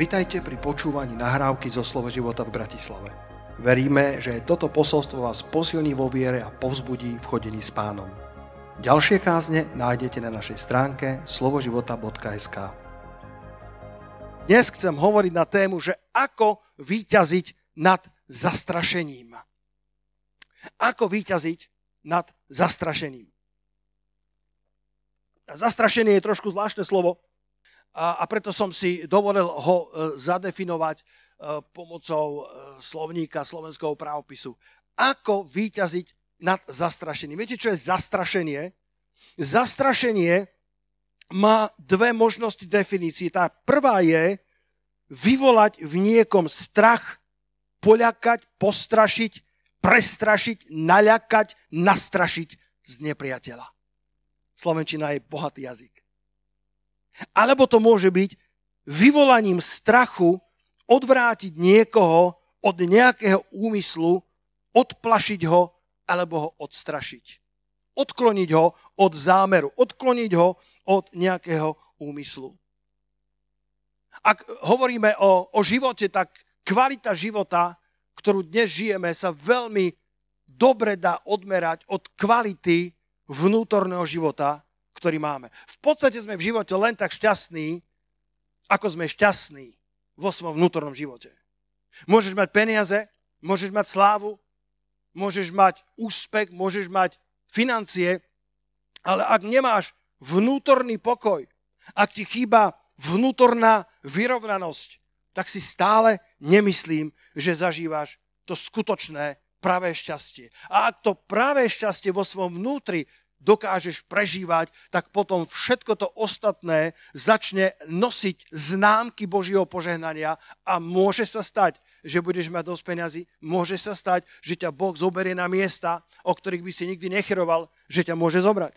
Vitajte pri počúvaní nahrávky zo Slovo života v Bratislave. Veríme, že toto posolstvo vás posilní vo viere a povzbudí v chodení s pánom. Ďalšie kázne nájdete na našej stránke slovoživota.sk Dnes chcem hovoriť na tému, že ako výťaziť nad zastrašením. Ako výťaziť nad zastrašením. Zastrašenie je trošku zvláštne slovo, a, preto som si dovolil ho e, zadefinovať e, pomocou e, slovníka slovenského právopisu. Ako výťaziť nad zastrašením. Viete, čo je zastrašenie? Zastrašenie má dve možnosti definície. Tá prvá je vyvolať v niekom strach, poľakať, postrašiť, prestrašiť, naľakať, nastrašiť z nepriateľa. Slovenčina je bohatý jazyk. Alebo to môže byť vyvolaním strachu odvrátiť niekoho od nejakého úmyslu, odplašiť ho alebo ho odstrašiť. Odkloniť ho od zámeru, odkloniť ho od nejakého úmyslu. Ak hovoríme o, o živote, tak kvalita života, ktorú dnes žijeme, sa veľmi dobre dá odmerať od kvality vnútorného života, ktorý máme. V podstate sme v živote len tak šťastní, ako sme šťastní vo svojom vnútornom živote. Môžeš mať peniaze, môžeš mať slávu, môžeš mať úspech, môžeš mať financie, ale ak nemáš vnútorný pokoj, ak ti chýba vnútorná vyrovnanosť, tak si stále nemyslím, že zažívaš to skutočné pravé šťastie. A ak to pravé šťastie vo svojom vnútri dokážeš prežívať, tak potom všetko to ostatné začne nosiť známky Božieho požehnania a môže sa stať, že budeš mať dosť peňazí, môže sa stať, že ťa Boh zoberie na miesta, o ktorých by si nikdy nechyroval, že ťa môže zobrať.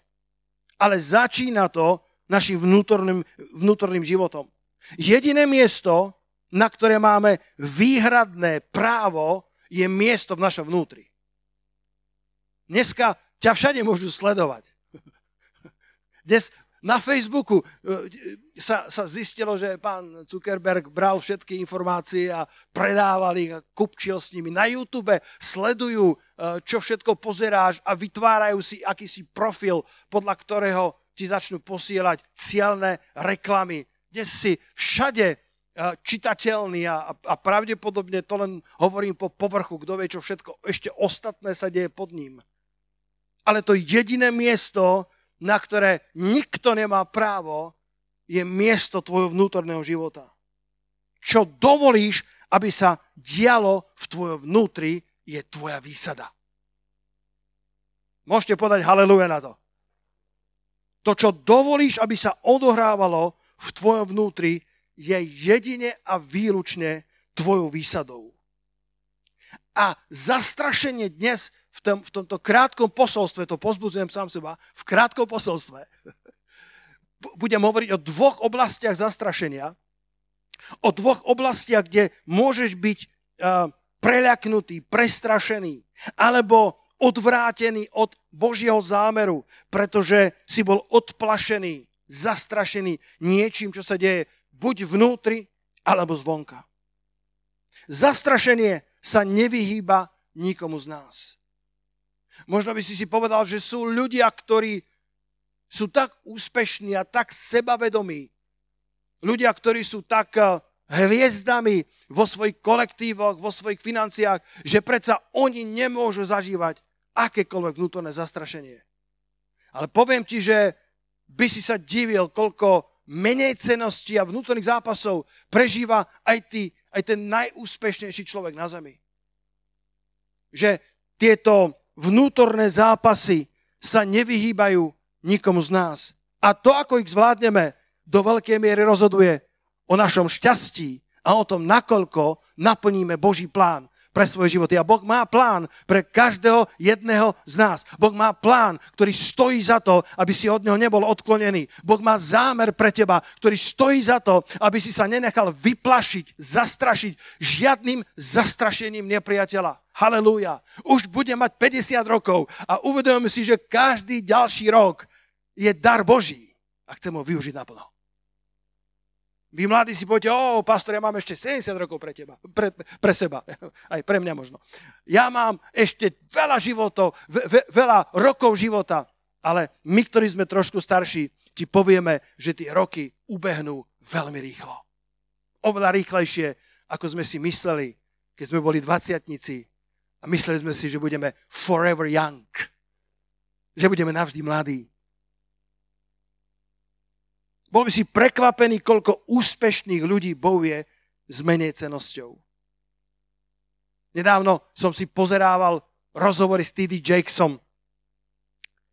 Ale začína to našim vnútorným, vnútorným životom. Jediné miesto, na ktoré máme výhradné právo, je miesto v našom vnútri. Dneska ťa všade môžu sledovať. Dnes na Facebooku e, sa, sa zistilo, že pán Zuckerberg bral všetky informácie a predával ich a kupčil s nimi. Na YouTube sledujú, e, čo všetko pozeráš a vytvárajú si akýsi profil, podľa ktorého ti začnú posielať cielne reklamy. Dnes si všade e, čitateľný a, a pravdepodobne to len hovorím po povrchu, kto vie, čo všetko ešte ostatné sa deje pod ním ale to jediné miesto, na ktoré nikto nemá právo, je miesto tvojho vnútorného života. Čo dovolíš, aby sa dialo v tvojom vnútri, je tvoja výsada. Môžete podať haleluja na to. To, čo dovolíš, aby sa odohrávalo v tvojom vnútri, je jedine a výlučne tvojou výsadou. A zastrašenie dnes v, tom, v tomto krátkom posolstve, to pozbudzujem sám seba, v krátkom posolstve, budem hovoriť o dvoch oblastiach zastrašenia, o dvoch oblastiach, kde môžeš byť preľaknutý, prestrašený, alebo odvrátený od Božieho zámeru, pretože si bol odplašený, zastrašený niečím, čo sa deje buď vnútri, alebo zvonka. Zastrašenie sa nevyhýba nikomu z nás. Možno by si si povedal, že sú ľudia, ktorí sú tak úspešní a tak sebavedomí. Ľudia, ktorí sú tak eh, hviezdami vo svojich kolektívoch, vo svojich financiách, že predsa oni nemôžu zažívať akékoľvek vnútorné zastrašenie. Ale poviem ti, že by si sa divil, koľko menej ceností a vnútorných zápasov prežíva aj, ty, aj ten najúspešnejší človek na zemi. Že tieto vnútorné zápasy sa nevyhýbajú nikomu z nás. A to, ako ich zvládneme, do veľkej miery rozhoduje o našom šťastí a o tom, nakoľko naplníme Boží plán pre svoje životy. A Boh má plán pre každého jedného z nás. Boh má plán, ktorý stojí za to, aby si od neho nebol odklonený. Boh má zámer pre teba, ktorý stojí za to, aby si sa nenechal vyplašiť, zastrašiť žiadnym zastrašením nepriateľa. Halelúja. Už bude mať 50 rokov a uvedomujeme si, že každý ďalší rok je dar Boží a chcem ho využiť naplno. Vy mladí si poviete, o, pastor, ja mám ešte 70 rokov pre teba, pre, pre seba, aj pre mňa možno. Ja mám ešte veľa životov, ve, veľa rokov života, ale my, ktorí sme trošku starší, ti povieme, že tie roky ubehnú veľmi rýchlo. Oveľa rýchlejšie, ako sme si mysleli, keď sme boli dvaciatnici a mysleli sme si, že budeme forever young, že budeme navždy mladí. Bol by si prekvapený, koľko úspešných ľudí bojuje s menej cenosťou. Nedávno som si pozerával rozhovory s T.D. Jakesom.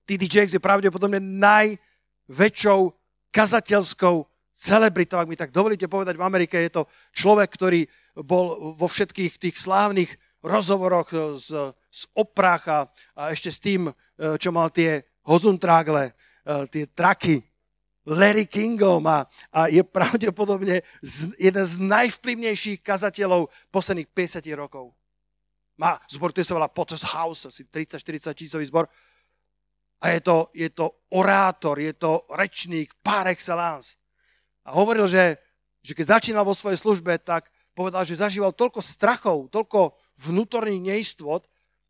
T.D. Jakes je pravdepodobne najväčšou kazateľskou celebritou, ak mi tak dovolíte povedať, v Amerike je to človek, ktorý bol vo všetkých tých slávnych rozhovoroch z, z oprach a, a ešte s tým, čo mal tie hozuntrágle, tie traky. Larry Kingom a, a je pravdepodobne z, jeden z najvplyvnejších kazateľov posledných 50 rokov. Má zbor, ktorý sa volá Potter's House, asi 30-40 tisícový zbor. A je to, je to orátor, je to rečník par excellence. A hovoril, že, že keď začínal vo svojej službe, tak povedal, že zažíval toľko strachov, toľko vnútorných neistot,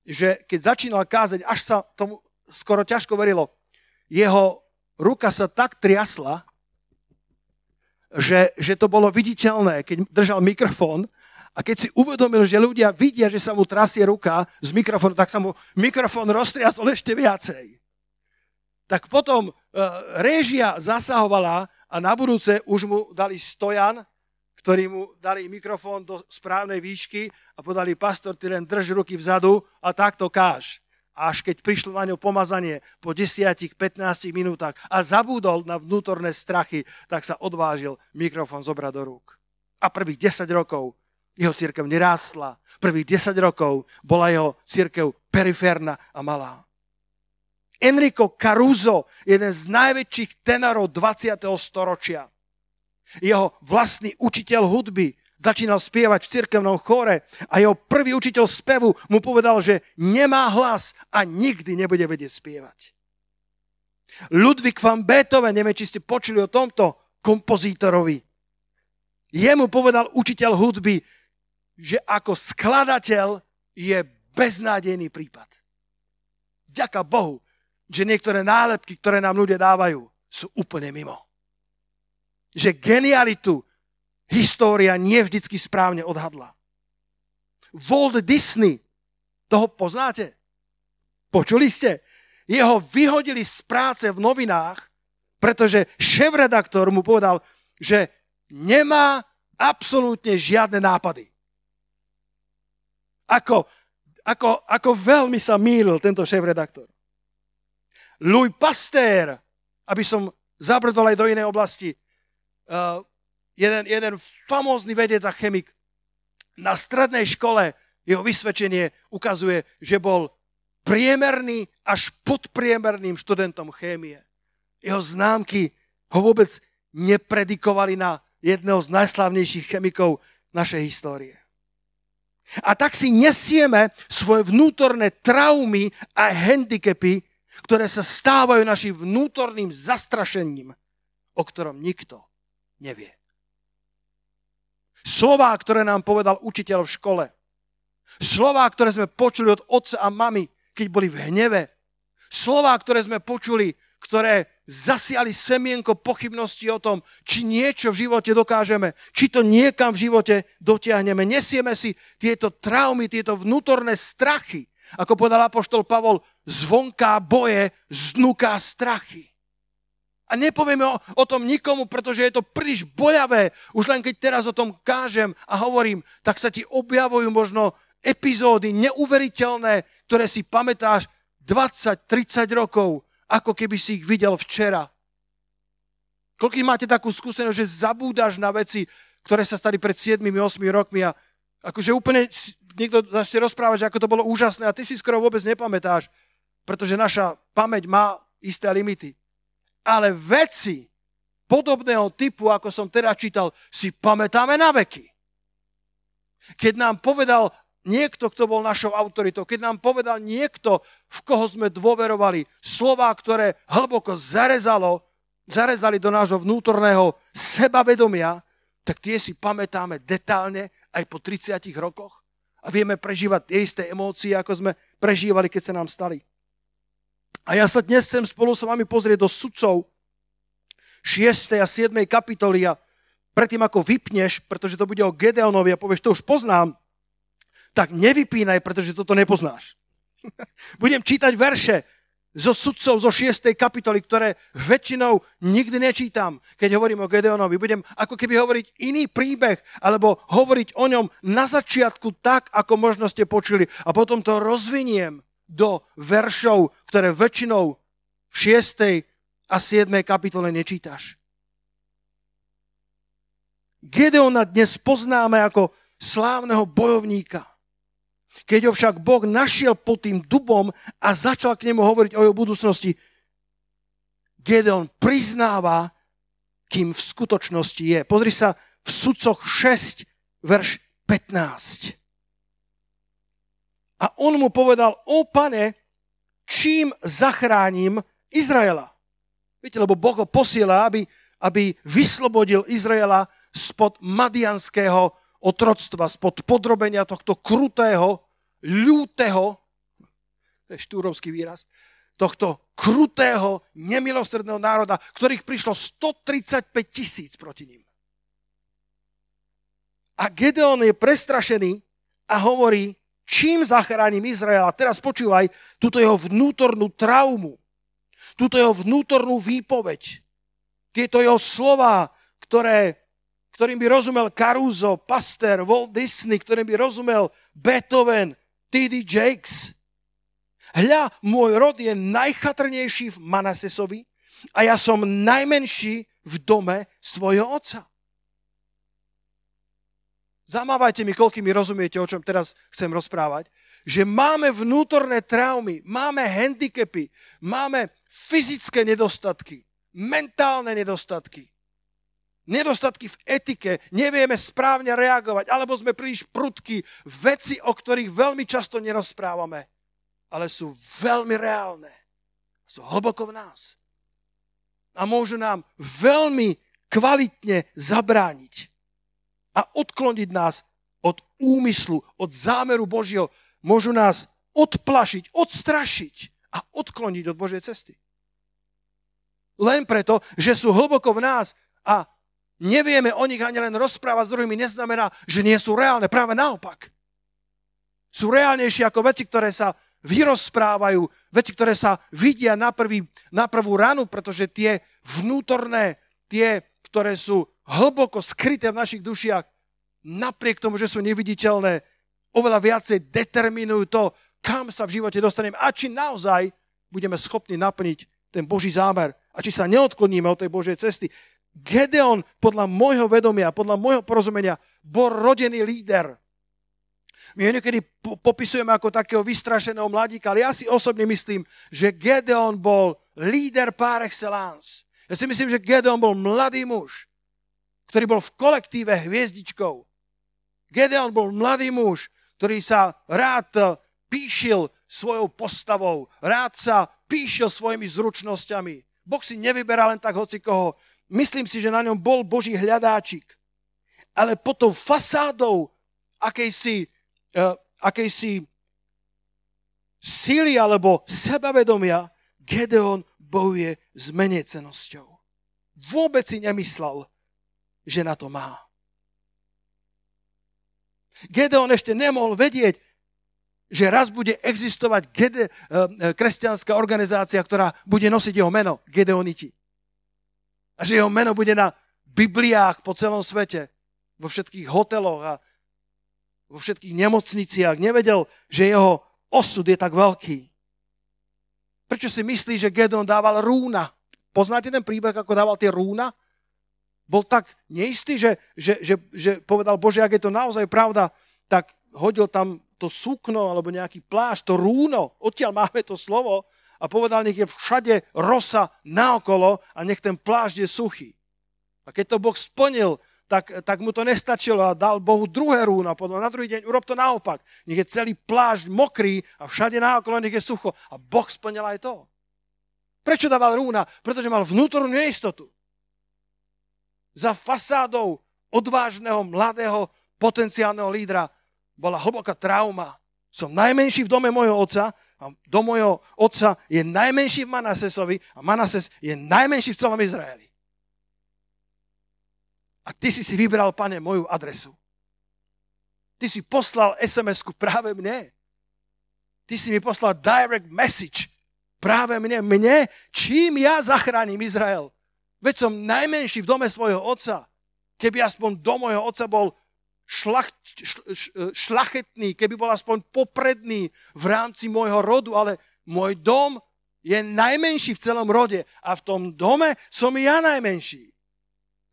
že keď začínal kázať, až sa tomu skoro ťažko verilo. Jeho ruka sa tak triasla, že, že to bolo viditeľné, keď držal mikrofón a keď si uvedomil, že ľudia vidia, že sa mu trasie ruka z mikrofónu, tak sa mu mikrofón roztriasol ešte viacej. Tak potom uh, réžia zasahovala a na budúce už mu dali stojan, ktorý mu dali mikrofón do správnej výšky a podali pastor, ty len drž ruky vzadu a takto káž až keď prišlo na ňo pomazanie po 10-15 minútach a zabúdol na vnútorné strachy, tak sa odvážil mikrofón zobrať do rúk. A prvých 10 rokov jeho církev nerástla. Prvých 10 rokov bola jeho církev periférna a malá. Enrico Caruso, jeden z najväčších tenorov 20. storočia. Jeho vlastný učiteľ hudby začínal spievať v cirkevnom chore a jeho prvý učiteľ spevu mu povedal, že nemá hlas a nikdy nebude vedieť spievať. Ludwig van Beethoven, neviem, či ste počuli o tomto kompozítorovi. Jemu povedal učiteľ hudby, že ako skladateľ je beznádejný prípad. Ďaká Bohu, že niektoré nálepky, ktoré nám ľudia dávajú, sú úplne mimo. Že genialitu história nie vždycky správne odhadla. Walt Disney, toho poznáte? Počuli ste? Jeho vyhodili z práce v novinách, pretože šéf-redaktor mu povedal, že nemá absolútne žiadne nápady. Ako, ako, ako veľmi sa mýlil tento šéf-redaktor. Louis Pasteur, aby som zabrdol aj do inej oblasti, uh, jeden, jeden famózny vedec a chemik na strednej škole jeho vysvedčenie ukazuje, že bol priemerný až podpriemerným študentom chémie. Jeho známky ho vôbec nepredikovali na jedného z najslavnejších chemikov našej histórie. A tak si nesieme svoje vnútorné traumy a handicapy, ktoré sa stávajú našim vnútorným zastrašením, o ktorom nikto nevie. Slová, ktoré nám povedal učiteľ v škole. Slová, ktoré sme počuli od otca a mamy, keď boli v hneve. Slová, ktoré sme počuli, ktoré zasiali semienko pochybnosti o tom, či niečo v živote dokážeme, či to niekam v živote dotiahneme. Nesieme si tieto traumy, tieto vnútorné strachy. Ako povedal apoštol Pavol, zvonká boje, znúká strachy. A nepovieme o, o tom nikomu, pretože je to príliš boľavé. Už len keď teraz o tom kážem a hovorím, tak sa ti objavujú možno epizódy neuveriteľné, ktoré si pamätáš 20-30 rokov, ako keby si ich videl včera. Koľký máte takú skúsenosť, že zabúdaš na veci, ktoré sa stali pred 7-8 rokmi a akože úplne niekto začne rozprávať, že ako to bolo úžasné a ty si skoro vôbec nepamätáš, pretože naša pamäť má isté limity ale veci podobného typu, ako som teraz čítal, si pamätáme na veky. Keď nám povedal niekto, kto bol našou autoritou, keď nám povedal niekto, v koho sme dôverovali, slova, ktoré hlboko zarezalo, zarezali do nášho vnútorného sebavedomia, tak tie si pamätáme detálne aj po 30 rokoch a vieme prežívať tie isté emócie, ako sme prežívali, keď sa nám stali. A ja sa dnes chcem spolu s vami pozrieť do sudcov 6. a 7. kapitoly a predtým ako vypneš, pretože to bude o Gedeonovi a povieš, to už poznám, tak nevypínaj, pretože toto nepoznáš. Budem čítať verše zo sudcov zo 6. kapitoly, ktoré väčšinou nikdy nečítam, keď hovorím o Gedeonovi. Budem ako keby hovoriť iný príbeh, alebo hovoriť o ňom na začiatku tak, ako možno ste počuli. A potom to rozviniem do veršov, ktoré väčšinou v 6. a 7. kapitole nečítaš. Gedeona dnes poznáme ako slávneho bojovníka. Keď ho však Boh našiel pod tým dubom a začal k nemu hovoriť o jeho budúcnosti, Gedeon priznáva, kým v skutočnosti je. Pozri sa v sudcoch 6, verš 15. A on mu povedal, o pane, čím zachránim Izraela? Viete, lebo Boh ho posiela, aby, aby vyslobodil Izraela spod madianského otroctva, spod podrobenia tohto krutého, ľúteho, to je štúrovský výraz, tohto krutého, nemilostredného národa, ktorých prišlo 135 tisíc proti ním. A Gedeon je prestrašený a hovorí, čím zachránim Izrael. A teraz počúvaj túto jeho vnútornú traumu, túto jeho vnútornú výpoveď, tieto jeho slova, ktoré ktorým by rozumel Caruso, Pasteur, Walt Disney, ktorým by rozumel Beethoven, T.D. Jakes. Hľa, môj rod je najchatrnejší v Manasesovi a ja som najmenší v dome svojho otca. Zamávajte mi, koľký mi rozumiete, o čom teraz chcem rozprávať. Že máme vnútorné traumy, máme handicapy, máme fyzické nedostatky, mentálne nedostatky nedostatky v etike, nevieme správne reagovať, alebo sme príliš prudky, veci, o ktorých veľmi často nerozprávame, ale sú veľmi reálne. Sú hlboko v nás. A môžu nám veľmi kvalitne zabrániť a odkloniť nás od úmyslu, od zámeru Božieho. Môžu nás odplašiť, odstrašiť a odkloniť od Božej cesty. Len preto, že sú hlboko v nás a nevieme o nich ani len rozprávať s druhými, neznamená, že nie sú reálne. Práve naopak. Sú reálnejšie ako veci, ktoré sa vyrozprávajú, veci, ktoré sa vidia na, prvý, na prvú ranu, pretože tie vnútorné, tie, ktoré sú hlboko skryté v našich dušiach, napriek tomu, že sú neviditeľné, oveľa viacej determinujú to, kam sa v živote dostaneme a či naozaj budeme schopní naplniť ten Boží zámer a či sa neodkloníme od tej Božej cesty. Gedeon podľa môjho vedomia, podľa môjho porozumenia bol rodený líder. My ho niekedy popisujeme ako takého vystrašeného mladíka, ale ja si osobne myslím, že Gedeon bol líder par excellence. Ja si myslím, že Gedeon bol mladý muž, ktorý bol v kolektíve hviezdičkou. Gedeon bol mladý muž, ktorý sa rád píšil svojou postavou, rád sa píšil svojimi zručnosťami. Boh si nevyberá len tak hoci koho. Myslím si, že na ňom bol Boží hľadáčik. Ale potom fasádou akejsi, uh, akejsi síly alebo sebavedomia Gedeon bojuje s menecenosťou. Vôbec si nemyslel, že na to má. Gedeon ešte nemohol vedieť, že raz bude existovať Gede, uh, kresťanská organizácia, ktorá bude nosiť jeho meno, Gedeoniti. A že jeho meno bude na Bibliách po celom svete, vo všetkých hoteloch a vo všetkých nemocniciach. Nevedel, že jeho osud je tak veľký. Prečo si myslí, že Gedon dával rúna? Poznáte ten príbeh, ako dával tie rúna? Bol tak neistý, že, že, že, že povedal, Bože, ak je to naozaj pravda, tak hodil tam to sukno alebo nejaký plášť, to rúno, odtiaľ máme to slovo, a povedal, nech je všade rosa naokolo a nech ten plášť je suchý. A keď to Boh splnil, tak, tak mu to nestačilo a dal Bohu druhé rúno a povedal, na druhý deň urob to naopak. Nech je celý plášť mokrý a všade naokolo nech je sucho. A Boh splnil aj to. Prečo dával rúna? Pretože mal vnútornú neistotu. Za fasádou odvážneho, mladého, potenciálneho lídra bola hlboká trauma. Som najmenší v dome môjho otca a do môjho otca je najmenší v Manasesovi a Manases je najmenší v celom Izraeli. A ty si si vybral, pane, moju adresu. Ty si poslal SMS-ku práve mne. Ty si mi poslal direct message práve mne. Mne? Čím ja zachránim Izrael? Veď som najmenší v dome svojho otca. Keby aspoň do môjho otca bol šlach, šlachetný, keby bol aspoň popredný v rámci môjho rodu, ale môj dom je najmenší v celom rode a v tom dome som ja najmenší.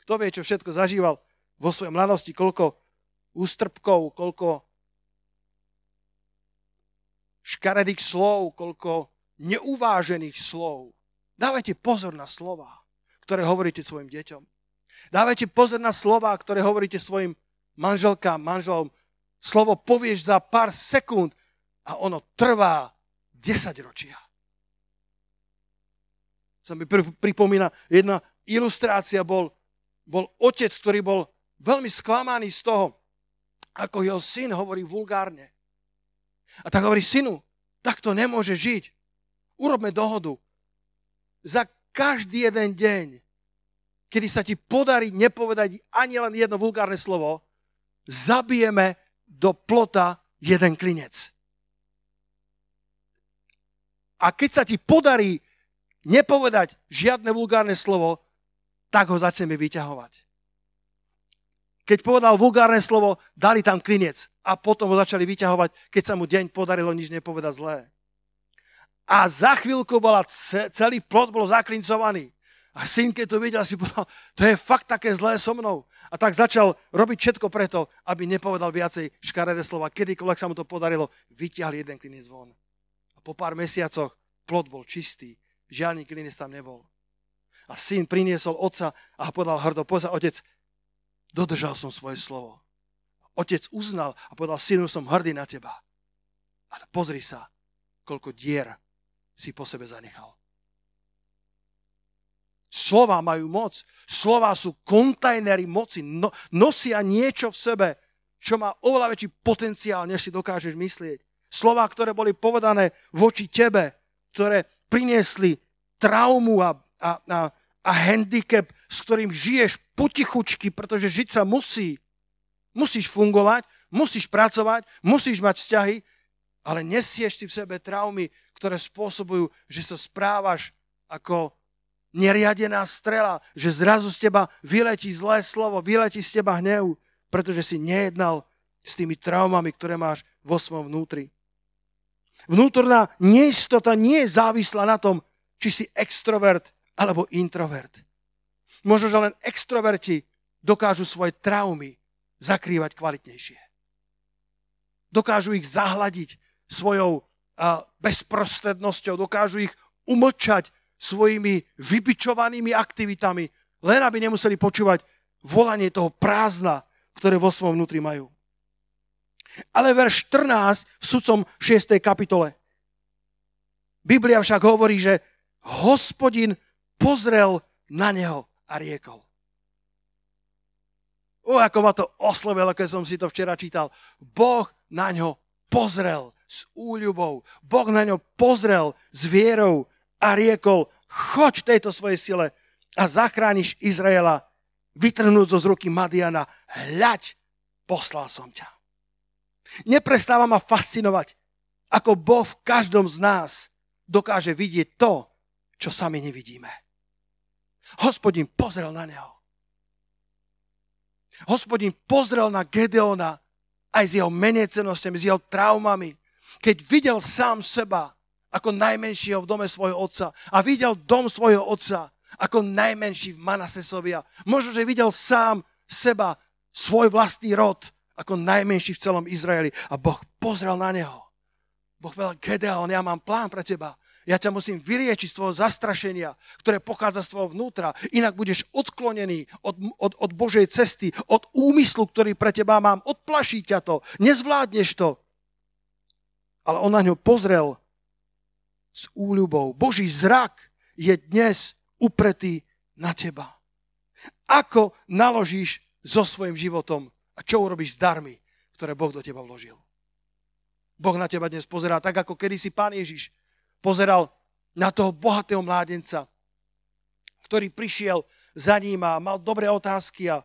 Kto vie, čo všetko zažíval vo svojej mladosti, koľko ústrpkov, koľko škaredých slov, koľko neuvážených slov. Dávajte pozor na slova ktoré hovoríte svojim deťom. Dávajte pozor na slova, ktoré hovoríte svojim manželkám, manželom. Slovo povieš za pár sekúnd a ono trvá 10 ročia. Sa mi pripomína jedna ilustrácia, bol, bol otec, ktorý bol veľmi sklamaný z toho, ako jeho syn hovorí vulgárne. A tak hovorí, synu, takto nemôže žiť. Urobme dohodu. Za každý jeden deň, kedy sa ti podarí nepovedať ani len jedno vulgárne slovo, zabijeme do plota jeden klinec. A keď sa ti podarí nepovedať žiadne vulgárne slovo, tak ho začneme vyťahovať. Keď povedal vulgárne slovo, dali tam klinec a potom ho začali vyťahovať, keď sa mu deň podarilo nič nepovedať zlé. A za chvíľku bola celý plot bol zaklincovaný. A syn, keď to videl, si povedal, to je fakt také zlé so mnou. A tak začal robiť všetko preto, aby nepovedal viacej škaredé slova. Kedykoľvek sa mu to podarilo, vyťahli jeden klinec von. A po pár mesiacoch plot bol čistý. Žiadny klinec tam nebol. A syn priniesol otca a povedal hrdo, pozor, otec, dodržal som svoje slovo. Otec uznal a povedal, synu, som hrdý na teba. Ale pozri sa, koľko dier si po sebe zanechal. Slova majú moc. Slova sú kontajnery moci. No, nosia niečo v sebe, čo má oveľa väčší potenciál, než si dokážeš myslieť. Slova, ktoré boli povedané voči tebe, ktoré priniesli traumu a, a, a, a handicap, s ktorým žiješ potichučky, pretože žiť sa musí. Musíš fungovať, musíš pracovať, musíš mať vzťahy, ale nesieš si v sebe traumy, ktoré spôsobujú, že sa správaš ako neriadená strela, že zrazu z teba vyletí zlé slovo, vyletí z teba hnev, pretože si nejednal s tými traumami, ktoré máš vo svojom vnútri. Vnútorná neistota nie je závislá na tom, či si extrovert alebo introvert. Možno, že len extroverti dokážu svoje traumy zakrývať kvalitnejšie. Dokážu ich zahladiť svojou bezprostrednosťou, dokážu ich umlčať svojimi vybičovanými aktivitami, len aby nemuseli počúvať volanie toho prázdna, ktoré vo svojom vnútri majú. Ale verš 14 v sudcom 6. kapitole. Biblia však hovorí, že hospodin pozrel na neho a riekol. O, ako ma to oslovilo, keď som si to včera čítal. Boh na ňo pozrel s úľubou. Boh na ňo pozrel s vierou a riekol, choď tejto svojej sile a zachrániš Izraela, vytrhnúť zo z ruky Madiana. Hľaď, poslal som ťa. Neprestáva ma fascinovať, ako Boh v každom z nás dokáže vidieť to, čo sami nevidíme. Hospodin pozrel na neho. Hospodin pozrel na Gedeona aj s jeho menecenosťami, s jeho traumami, keď videl sám seba ako najmenšieho v dome svojho otca a videl dom svojho otca ako najmenší v Manasesovia. Možno, že videl sám seba, svoj vlastný rod, ako najmenší v celom Izraeli. A Boh pozrel na neho. Boh povedal, Gedeon, ja mám plán pre teba. Ja ťa musím vyliečiť z tvojho zastrašenia, ktoré pochádza z tvojho vnútra. Inak budeš odklonený od, od, od Božej cesty, od úmyslu, ktorý pre teba mám. Odplaší ťa to. Nezvládneš to ale on na ňo pozrel s úľubou. Boží zrak je dnes upretý na teba. Ako naložíš so svojím životom a čo urobíš s darmi, ktoré Boh do teba vložil. Boh na teba dnes pozerá tak, ako kedysi pán Ježiš pozeral na toho bohatého mládenca, ktorý prišiel za ním a mal dobré otázky a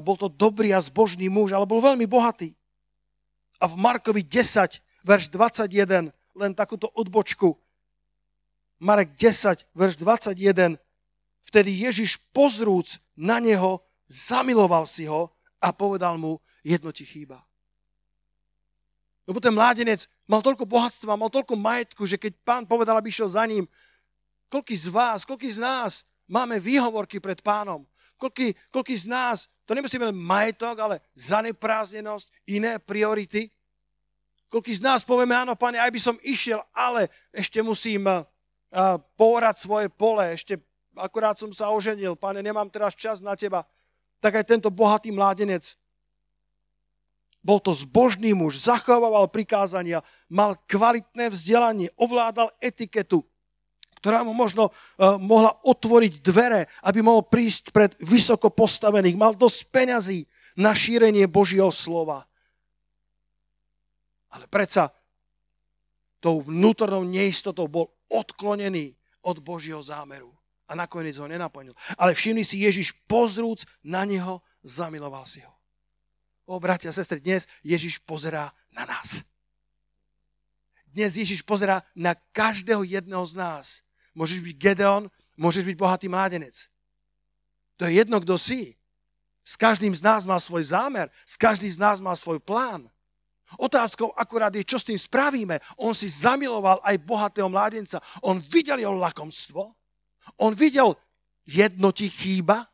bol to dobrý a zbožný muž, ale bol veľmi bohatý. A v Markovi 10, verš 21, len takúto odbočku, Marek 10, verš 21, vtedy Ježiš pozrúc na neho, zamiloval si ho a povedal mu, jedno ti chýba. Lebo ten mládenec mal toľko bohatstva, mal toľko majetku, že keď pán povedal, aby išiel za ním, koľký z vás, koľký z nás máme výhovorky pred pánom, koľký, koľký z nás, to nemusí byť majetok, ale zaneprázdnenosť, iné priority. Koľký z nás povieme, áno, pane, aj by som išiel, ale ešte musím uh, pórať svoje pole, ešte akurát som sa oženil, pane, nemám teraz čas na teba. Tak aj tento bohatý mládenec bol to zbožný muž, zachovával prikázania, mal kvalitné vzdelanie, ovládal etiketu, ktorá mu možno uh, mohla otvoriť dvere, aby mohol prísť pred vysoko postavených. Mal dosť peňazí na šírenie Božieho slova. Ale predsa tou vnútornou neistotou bol odklonený od Božieho zámeru. A nakoniec ho nenaplnil. Ale všimni si, Ježiš pozrúc na neho, zamiloval si ho. O, bratia a sestry, dnes Ježiš pozerá na nás. Dnes Ježiš pozerá na každého jedného z nás. Môžeš byť Gedeon, môžeš byť bohatý mládenec. To je jedno, kto si. S každým z nás má svoj zámer, s každým z nás má svoj plán. Otázkou akurát je, čo s tým spravíme. On si zamiloval aj bohatého mládenca. On videl jeho lakomstvo. On videl, jedno ti chýba.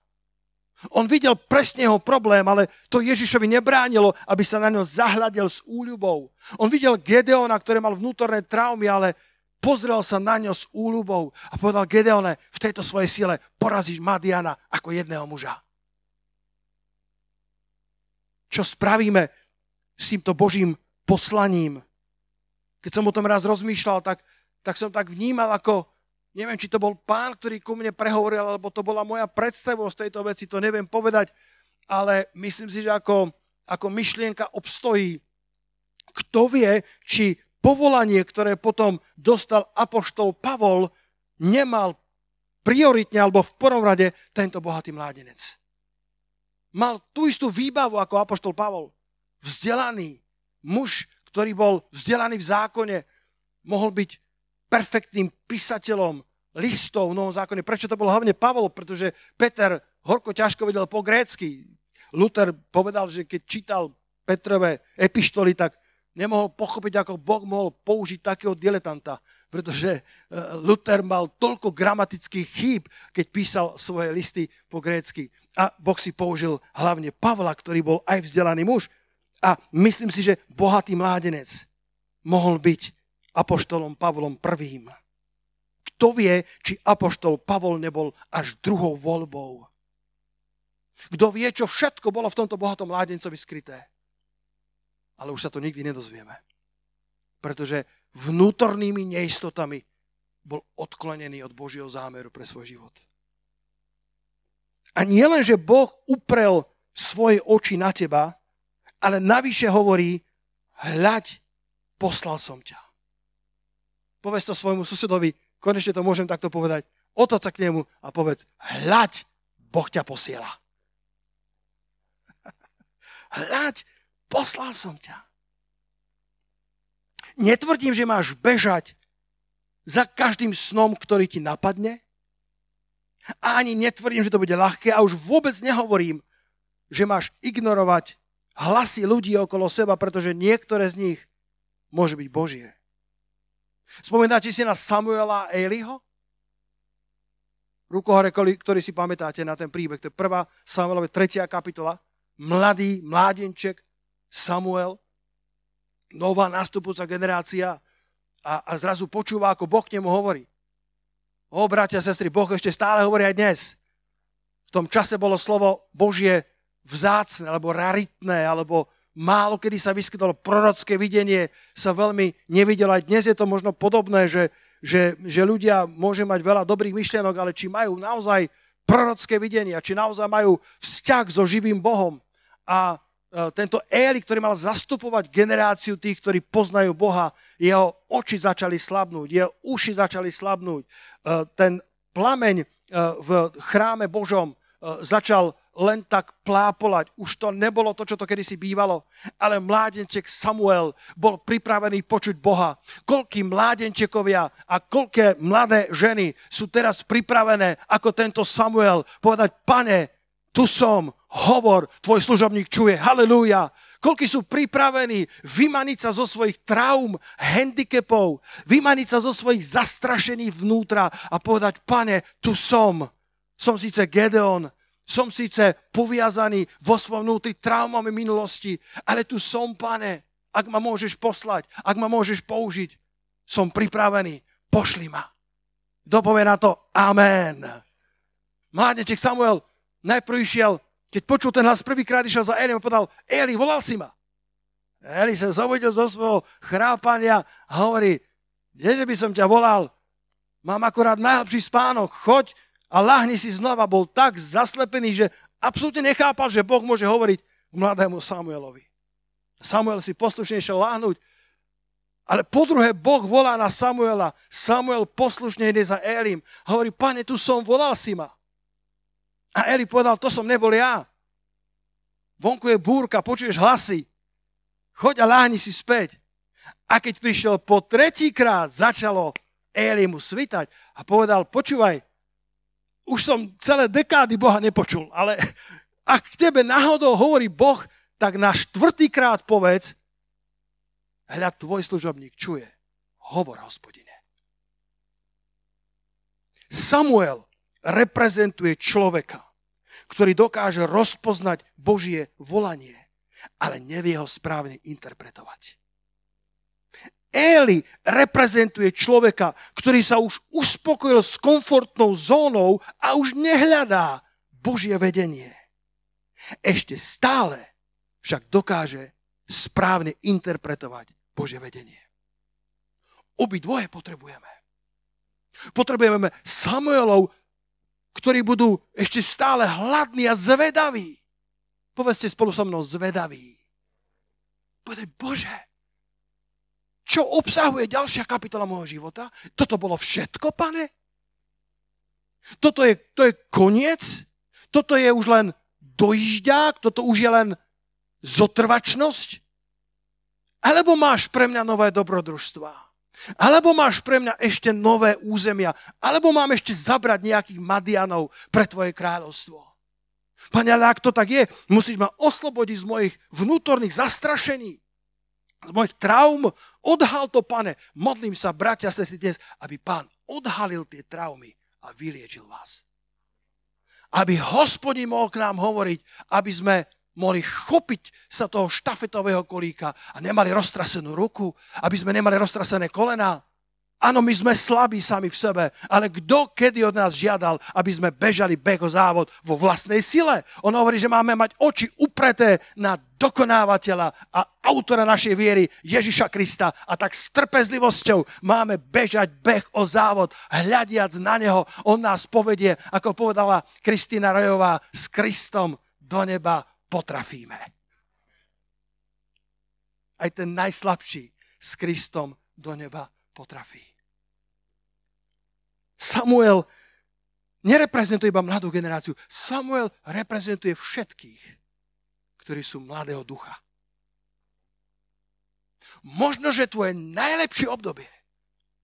On videl presne jeho problém, ale to Ježišovi nebránilo, aby sa na ňo zahľadil s úľubou. On videl Gedeona, ktorý mal vnútorné traumy, ale pozrel sa na ňo s úľubou a povedal, Gedeone, v tejto svojej sile porazíš Madiana ako jedného muža. Čo spravíme s týmto Božím poslaním? Keď som o tom raz rozmýšľal, tak, tak som tak vnímal, ako, Neviem, či to bol pán, ktorý ku mne prehovoril, alebo to bola moja predstavosť tejto veci, to neviem povedať, ale myslím si, že ako, ako myšlienka obstojí. Kto vie, či povolanie, ktoré potom dostal apoštol Pavol, nemal prioritne alebo v prvom rade tento bohatý mládenec. Mal tú istú výbavu ako apoštol Pavol. Vzdelaný muž, ktorý bol vzdelaný v zákone, mohol byť perfektným písateľom listov v Novom zákone. Prečo to bol hlavne Pavol? Pretože Peter horko ťažko vedel po grécky. Luther povedal, že keď čítal Petrové epištoly, tak nemohol pochopiť, ako Boh mohol použiť takého diletanta, pretože e, Luther mal toľko gramatických chýb, keď písal svoje listy po grécky. A Boh si použil hlavne Pavla, ktorý bol aj vzdelaný muž. A myslím si, že bohatý mládenec mohol byť apoštolom Pavlom prvým. Kto vie, či apoštol Pavol nebol až druhou voľbou? Kto vie, čo všetko bolo v tomto bohatom mládencovi skryté? Ale už sa to nikdy nedozvieme. Pretože vnútornými neistotami bol odklonený od Božieho zámeru pre svoj život. A nie len, že Boh uprel svoje oči na teba, ale navyše hovorí, hľaď, poslal som ťa. Povedz to svojmu susedovi, konečne to môžem takto povedať. Otoď sa k nemu a povedz, hľaď, Boh ťa posiela. hľaď, poslal som ťa. Netvrdím, že máš bežať za každým snom, ktorý ti napadne. A ani netvrdím, že to bude ľahké a už vôbec nehovorím, že máš ignorovať hlasy ľudí okolo seba, pretože niektoré z nich môže byť Božie. Spomínate si na Samuela a Eliho? Rukohore, ktorý si pamätáte na ten príbeh. To je prvá Samuelova, tretia kapitola. Mladý, mládenček Samuel, nová nastupujúca generácia a, a zrazu počúva, ako Boh k nemu hovorí. O, bratia, sestry, Boh ešte stále hovorí aj dnes. V tom čase bolo slovo Božie vzácne, alebo raritné, alebo málo kedy sa vyskytlo prorocké videnie, sa veľmi nevidelo. Aj dnes je to možno podobné, že, že, že ľudia môže mať veľa dobrých myšlienok, ale či majú naozaj prorocké videnia, či naozaj majú vzťah so živým Bohom. A e, tento Éli, ktorý mal zastupovať generáciu tých, ktorí poznajú Boha, jeho oči začali slabnúť, jeho uši začali slabnúť. E, ten plameň e, v chráme Božom začal len tak plápolať. Už to nebolo to, čo to kedysi bývalo, ale mládenček Samuel bol pripravený počuť Boha. Koľký mládenčekovia a koľké mladé ženy sú teraz pripravené, ako tento Samuel, povedať, pane, tu som, hovor, tvoj služobník čuje, halleluja. Koľky sú pripravení vymaniť sa zo svojich traum, handicapov, vymaniť sa zo svojich zastrašení vnútra a povedať, pane, tu som. Som síce Gedeon, som síce poviazaný vo svojom vnútri traumami minulosti, ale tu som, pane, ak ma môžeš poslať, ak ma môžeš použiť, som pripravený, pošli ma. Kto na to? Amen. Mládneček Samuel najprv išiel, keď počul ten hlas prvýkrát, išiel za Eli a povedal, Eli, volal si ma. Eli sa zobudil zo svojho chrápania a hovorí, kdeže by som ťa volal, mám akorát najlepší spánok, choď a lahni si znova, bol tak zaslepený, že absolútne nechápal, že Boh môže hovoriť k mladému Samuelovi. Samuel si poslušne išiel láhnuť, ale po druhé, Boh volá na Samuela. Samuel poslušne ide za Elim. Hovorí, pane, tu som, volal si ma. A Eli povedal, to som nebol ja. Vonku je búrka, počuješ hlasy. Choď a láhni si späť. A keď prišiel po tretíkrát, začalo Eli mu svitať a povedal, počúvaj, už som celé dekády Boha nepočul, ale ak k tebe náhodou hovorí Boh, tak na štvrtýkrát povedz, hľad tvoj služobník čuje, hovor hospodine. Samuel reprezentuje človeka, ktorý dokáže rozpoznať Božie volanie, ale nevie ho správne interpretovať. Éli reprezentuje človeka, ktorý sa už uspokojil s komfortnou zónou a už nehľadá Božie vedenie. Ešte stále však dokáže správne interpretovať Božie vedenie. Obi dvoje potrebujeme. Potrebujeme Samuelov, ktorí budú ešte stále hladní a zvedaví. Povedzte spolu so mnou zvedaví. Povedaj, Bože, čo obsahuje ďalšia kapitola môjho života? Toto bolo všetko, pane? Toto je, to je koniec? Toto je už len dojížďák? Toto už je len zotrvačnosť? Alebo máš pre mňa nové dobrodružstvá? Alebo máš pre mňa ešte nové územia? Alebo mám ešte zabrať nejakých Madianov pre tvoje kráľovstvo? Pane, ale ak to tak je, musíš ma oslobodiť z mojich vnútorných zastrašení z mojich traum. Odhal to, pane. Modlím sa, bratia, sestry, dnes, aby pán odhalil tie traumy a vyliečil vás. Aby hospodin mohol k nám hovoriť, aby sme mohli chopiť sa toho štafetového kolíka a nemali roztrasenú ruku, aby sme nemali roztrasené kolena, Áno, my sme slabí sami v sebe, ale kto kedy od nás žiadal, aby sme bežali beh o závod vo vlastnej sile? On hovorí, že máme mať oči upreté na dokonávateľa a autora našej viery, Ježiša Krista. A tak s trpezlivosťou máme bežať beh o závod, hľadiac na neho. On nás povedie, ako povedala Kristýna Rojová, s Kristom do neba potrafíme. Aj ten najslabší s Kristom do neba potrafí. Samuel nereprezentuje iba mladú generáciu. Samuel reprezentuje všetkých, ktorí sú mladého ducha. Možno, že tvoje najlepšie obdobie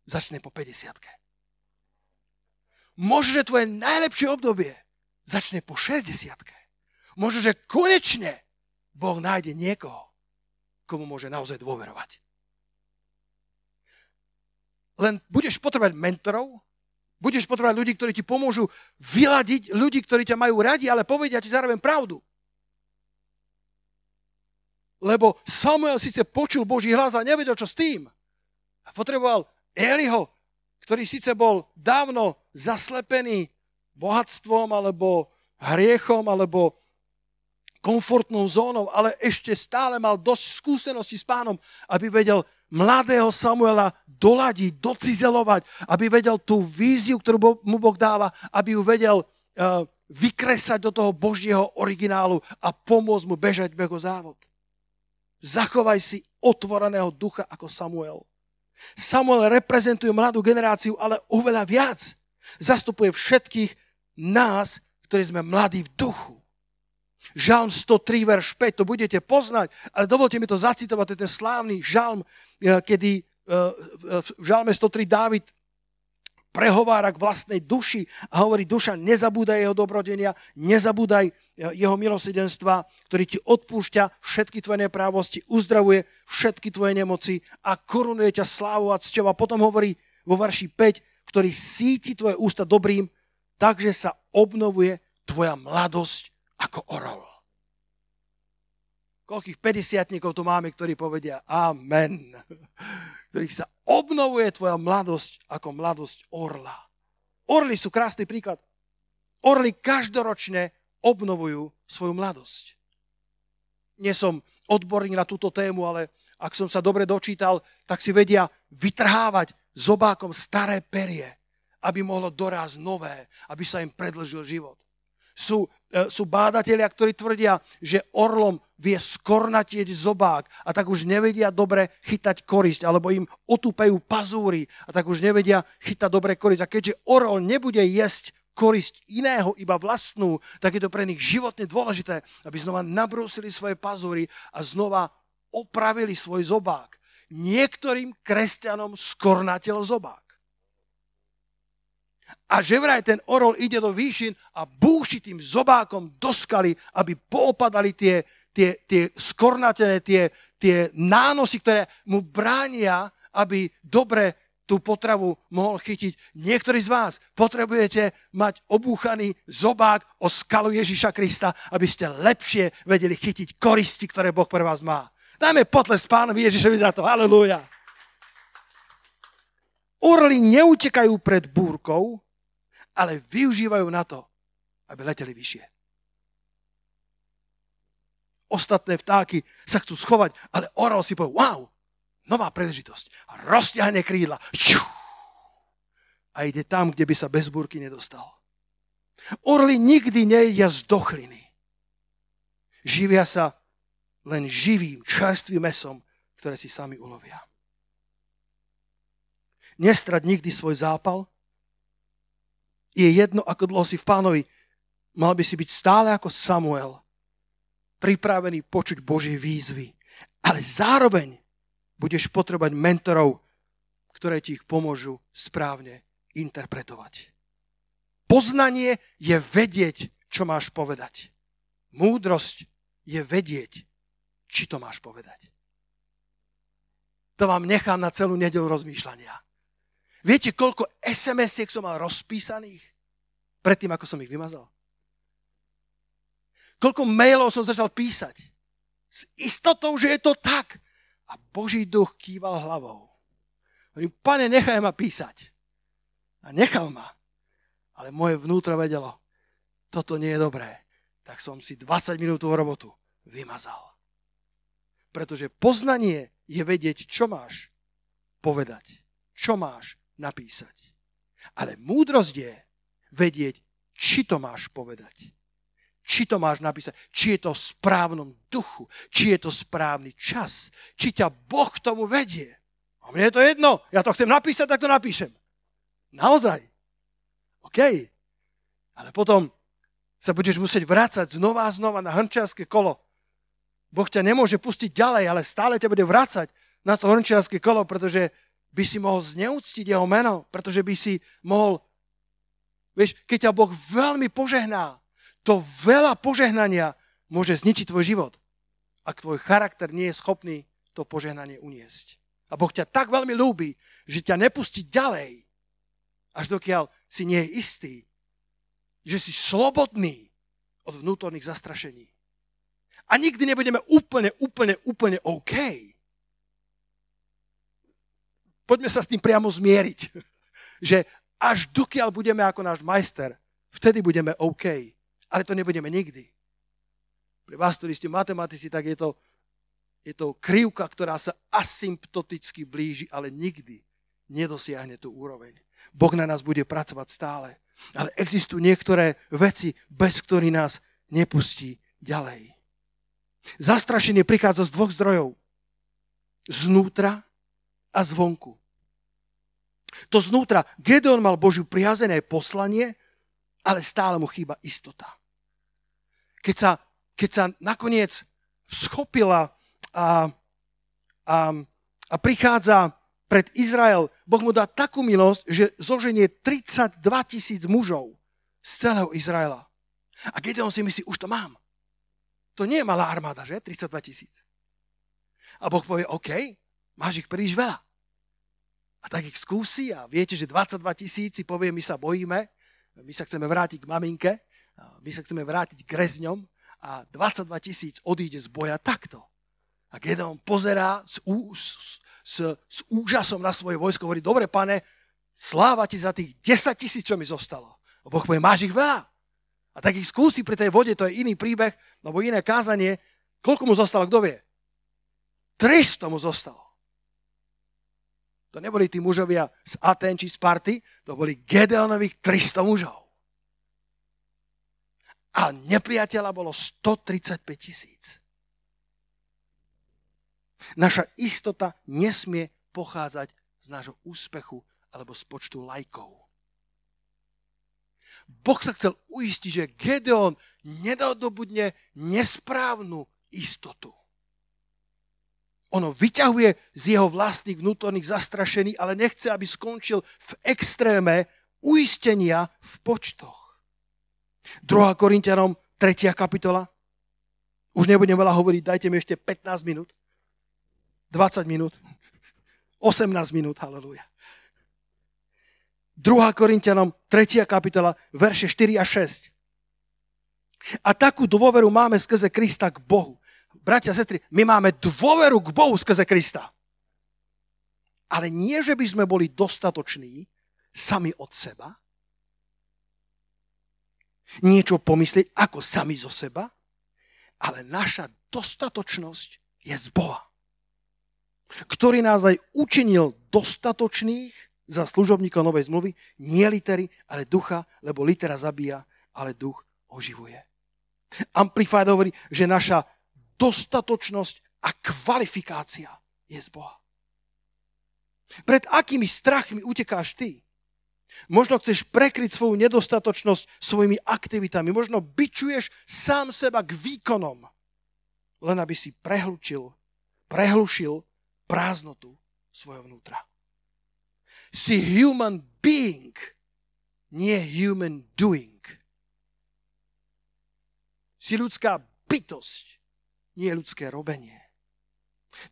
začne po 50 Možno, že tvoje najlepšie obdobie začne po 60 Možno, že konečne Boh nájde niekoho, komu môže naozaj dôverovať len budeš potrebovať mentorov, budeš potrebovať ľudí, ktorí ti pomôžu vyladiť, ľudí, ktorí ťa majú radi, ale povedia ti zároveň pravdu. Lebo Samuel síce počul Boží hlas a nevedel, čo s tým. A potreboval Eliho, ktorý síce bol dávno zaslepený bohatstvom alebo hriechom alebo komfortnou zónou, ale ešte stále mal dosť skúseností s pánom, aby vedel mladého Samuela doladiť, docizelovať, aby vedel tú víziu, ktorú mu Boh dáva, aby ju vedel vykresať do toho Božieho originálu a pomôcť mu bežať beho závod. Zachovaj si otvoreného ducha ako Samuel. Samuel reprezentuje mladú generáciu, ale oveľa viac. Zastupuje všetkých nás, ktorí sme mladí v duchu. Žalm 103, verš 5, to budete poznať, ale dovolte mi to zacitovať, to je ten slávny žalm, eh, kedy eh, v žalme 103 Dávid prehovára k vlastnej duši a hovorí, duša, nezabúdaj jeho dobrodenia, nezabúdaj jeho milosedenstva, ktorý ti odpúšťa všetky tvoje neprávosti, uzdravuje všetky tvoje nemoci a korunuje ťa slávou a cťou. A potom hovorí vo verši 5, ktorý síti tvoje ústa dobrým, takže sa obnovuje tvoja mladosť ako orol. Koľkých 50 tu máme, ktorí povedia Amen ktorých sa obnovuje tvoja mladosť ako mladosť orla. Orly sú krásny príklad. Orly každoročne obnovujú svoju mladosť. Nie som odborník na túto tému, ale ak som sa dobre dočítal, tak si vedia vytrhávať zobákom staré perie, aby mohlo dorásť nové, aby sa im predlžil život. Sú, e, sú bádatelia, ktorí tvrdia, že orlom vie skornatieť zobák a tak už nevedia dobre chytať korisť, alebo im otúpajú pazúry a tak už nevedia chytať dobre korisť. A keďže orol nebude jesť korisť iného, iba vlastnú, tak je to pre nich životne dôležité, aby znova nabrúsili svoje pazúry a znova opravili svoj zobák. Niektorým kresťanom skornatel zobák. A že vraj ten orol ide do výšin a búši tým zobákom do skaly, aby poopadali tie, tie, tie skornatené, tie, tie nánosy, ktoré mu bránia, aby dobre tú potravu mohol chytiť. Niektorí z vás potrebujete mať obúchaný zobák o skalu Ježíša Krista, aby ste lepšie vedeli chytiť koristi, ktoré Boh pre vás má. Dajme potles pánovi Ježišovi za to. Halelúja. Orly neutekajú pred búrkou, ale využívajú na to, aby leteli vyššie. Ostatné vtáky sa chcú schovať, ale orol si povie, wow, nová príležitosť. A rozťahne krídla. A ide tam, kde by sa bez búrky nedostal. Orly nikdy nejedia z dochliny. Živia sa len živým, čerstvým mesom, ktoré si sami ulovia. Nestrať nikdy svoj zápal, je jedno, ako dlho si v pánovi. Mal by si byť stále ako Samuel, pripravený počuť Božie výzvy. Ale zároveň budeš potrebovať mentorov, ktoré ti ich pomôžu správne interpretovať. Poznanie je vedieť, čo máš povedať. Múdrosť je vedieť, či to máš povedať. To vám nechám na celú nedelu rozmýšľania. Viete, koľko SMS-iek som mal rozpísaných predtým, ako som ich vymazal? Koľko mailov som začal písať? S istotou, že je to tak. A Boží duch kýval hlavou. Hovorím, pane, nechaj ma písať. A nechal ma. Ale moje vnútro vedelo, toto nie je dobré. Tak som si 20 minútovú robotu vymazal. Pretože poznanie je vedieť, čo máš povedať. Čo máš napísať. Ale múdrosť je vedieť, či to máš povedať. Či to máš napísať, či je to v správnom duchu, či je to správny čas, či ťa Boh k tomu vedie. A mne je to jedno, ja to chcem napísať, tak to napíšem. Naozaj. OK. Ale potom sa budeš musieť vrácať znova a znova na hrnčiarske kolo. Boh ťa nemôže pustiť ďalej, ale stále ťa bude vrácať na to hrnčiarske kolo, pretože by si mohol zneúctiť jeho meno, pretože by si mohol, vieš, keď ťa Boh veľmi požehná, to veľa požehnania môže zničiť tvoj život, ak tvoj charakter nie je schopný to požehnanie uniesť. A Boh ťa tak veľmi ľúbi, že ťa nepustí ďalej, až dokiaľ si nie je istý, že si slobodný od vnútorných zastrašení. A nikdy nebudeme úplne, úplne, úplne OK poďme sa s tým priamo zmieriť. Že až dokiaľ budeme ako náš majster, vtedy budeme OK. Ale to nebudeme nikdy. Pre vás, ktorí ste matematici, tak je to, je to krivka, ktorá sa asymptoticky blíži, ale nikdy nedosiahne tú úroveň. Boh na nás bude pracovať stále, Ale existujú niektoré veci, bez ktorých nás nepustí ďalej. Zastrašenie prichádza z dvoch zdrojov. Znútra a zvonku. To znútra, Gedeon mal Božiu priazené poslanie, ale stále mu chýba istota. Keď sa, keď sa nakoniec schopila a, a, a prichádza pred Izrael, Boh mu dá takú milosť, že zoženie 32 tisíc mužov z celého Izraela. A Gedeon si myslí, už to mám. To nie je malá armáda, že? 32 tisíc. A Boh povie, OK, máš ich príliš veľa. A tak ich skúsi a viete, že 22 tisíc si povie, my sa bojíme, my sa chceme vrátiť k maminke, my sa chceme vrátiť k rezňom a 22 tisíc odíde z boja takto. A Gedeon pozerá s, s, s, s úžasom na svoje vojsko, hovorí, dobre pane, sláva ti za tých 10 tisíc, čo mi zostalo. A Boh povie, máš ich veľa. A tak ich skúsi pri tej vode, to je iný príbeh, alebo iné kázanie. Koľko mu zostalo, kto vie? 300 mu zostalo. To neboli tí mužovia z Aten či Sparty, to boli Gedeonových 300 mužov. A nepriateľa bolo 135 tisíc. Naša istota nesmie pochádzať z nášho úspechu alebo z počtu lajkov. Boh sa chcel uistiť, že Gedeon nedodobudne nesprávnu istotu. Ono vyťahuje z jeho vlastných vnútorných zastrašení, ale nechce, aby skončil v extréme uistenia v počtoch. 2. Korintianom 3. kapitola. Už nebudem veľa hovoriť, dajte mi ešte 15 minút. 20 minút. 18 minút, halleluja. 2. Korintianom 3. kapitola, verše 4 a 6. A takú dôveru máme skrze Krista k Bohu. Bratia a sestry, my máme dôveru k Bohu skrze Krista. Ale nie, že by sme boli dostatoční sami od seba, niečo pomyslieť ako sami zo seba, ale naša dostatočnosť je z Boha, ktorý nás aj učinil dostatočných za služobníka novej zmluvy, nie litery, ale ducha, lebo litera zabíja, ale duch oživuje. Amplified hovorí, že naša dostatočnosť a kvalifikácia je z Boha. Pred akými strachmi utekáš ty? Možno chceš prekryť svoju nedostatočnosť svojimi aktivitami. Možno byčuješ sám seba k výkonom, len aby si prehlučil, prehlušil prázdnotu svojho vnútra si human being, nie human doing. Si ľudská bytosť, nie ľudské robenie.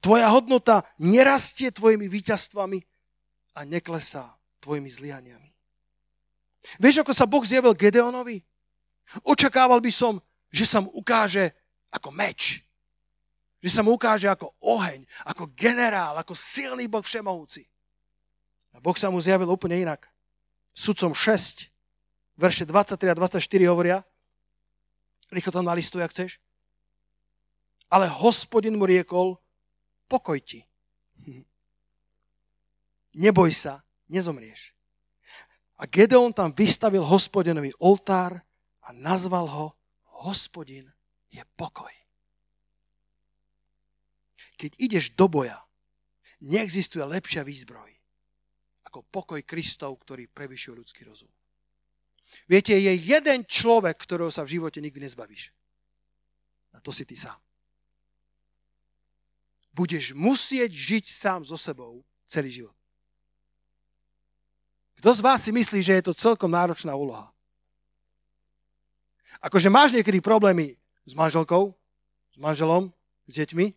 Tvoja hodnota nerastie tvojimi víťazstvami a neklesá tvojimi zlianiami. Vieš, ako sa Boh zjavil Gedeonovi? Očakával by som, že sa mu ukáže ako meč. Že sa mu ukáže ako oheň, ako generál, ako silný Boh všemohúci. A Boh sa mu zjavil úplne inak. Sudcom 6, verše 23 a 24 hovoria, rýchlo tam nalistuj, ak chceš. Ale hospodin mu riekol, pokoj ti. Neboj sa, nezomrieš. A Gedeon tam vystavil hospodinový oltár a nazval ho Hospodin je pokoj. Keď ideš do boja, neexistuje lepšia výzbroj ako pokoj Kristov, ktorý prevyšuje ľudský rozum. Viete, je jeden človek, ktorého sa v živote nikdy nezbavíš. A to si ty sám. Budeš musieť žiť sám so sebou celý život. Kto z vás si myslí, že je to celkom náročná úloha? Akože máš niekedy problémy s manželkou, s manželom, s deťmi?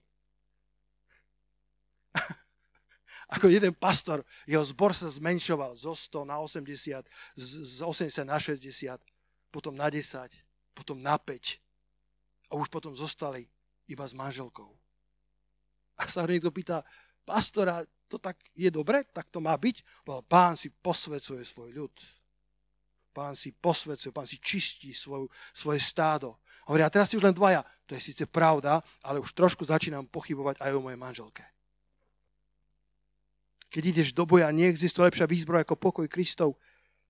Ako jeden pastor, jeho zbor sa zmenšoval zo 100 na 80, z 80 na 60, potom na 10, potom na 5. A už potom zostali iba s manželkou. A sa niekto pýta, pastora, to tak je dobre, tak to má byť? Pán si posvecuje svoj ľud. Pán si posvecuje, pán si čistí svoju, svoje stádo. Hovoria, a teraz si už len dvaja. To je síce pravda, ale už trošku začínam pochybovať aj o mojej manželke. Keď ideš do boja, neexistuje lepšia výzbroj ako pokoj Kristov.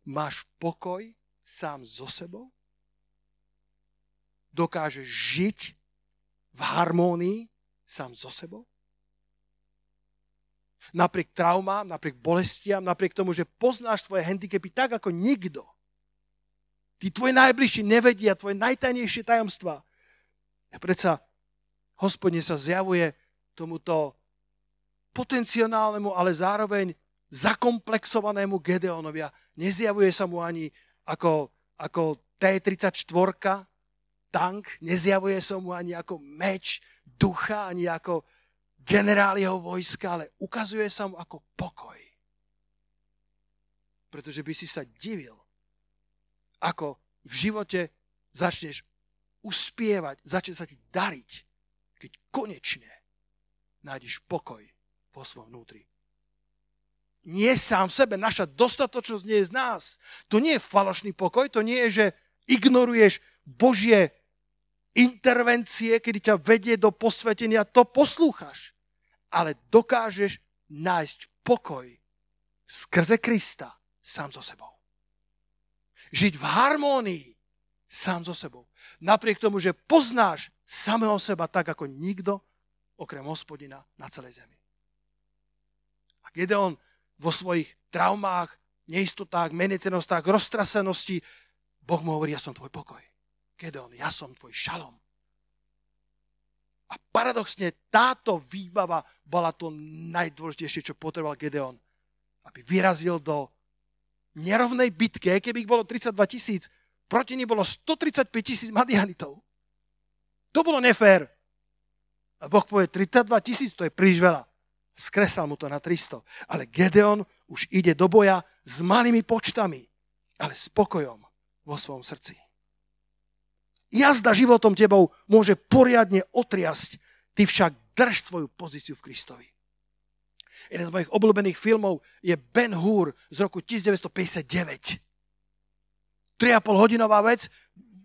Máš pokoj sám so sebou? Dokážeš žiť v harmónii sám so sebou? Napriek traumám, napriek bolestiam, napriek tomu, že poznáš svoje handicapy tak ako nikto. Tí tvoji najbližší nevedia tvoje najtajnejšie tajomstvá. A predsa hospodine sa zjavuje tomuto potenciálnemu, ale zároveň zakomplexovanému Gedeonovi a nezjavuje sa mu ani ako, ako T-34 tank, nezjavuje sa mu ani ako meč ducha, ani ako generál jeho vojska, ale ukazuje sa mu ako pokoj. Pretože by si sa divil, ako v živote začneš uspievať, začne sa ti dariť, keď konečne nájdeš pokoj vo svojom vnútri. Nie sám sebe, naša dostatočnosť nie je z nás. To nie je falošný pokoj, to nie je, že ignoruješ Božie intervencie, kedy ťa vedie do posvetenia, to poslúchaš ale dokážeš nájsť pokoj skrze Krista sám so sebou. Žiť v harmónii sám so sebou. Napriek tomu, že poznáš samého seba tak, ako nikto, okrem hospodina na celej zemi. A Gedeon vo svojich traumách, neistotách, menecenostách, roztrasenosti, Boh mu hovorí, ja som tvoj pokoj. Gedeon, ja som tvoj šalom. A paradoxne táto výbava bola to najdôležitejšie, čo potreboval Gedeon. Aby vyrazil do nerovnej bitke, keby ich bolo 32 tisíc, proti ní bolo 135 tisíc Madianitov. To bolo nefér. A Boh povie, 32 tisíc, to je príliš veľa. Skresal mu to na 300. Ale Gedeon už ide do boja s malými počtami, ale s pokojom vo svojom srdci jazda životom tebou môže poriadne otriasť. Ty však drž svoju pozíciu v Kristovi. Jeden z mojich obľúbených filmov je Ben Hur z roku 1959. 3,5 hodinová vec,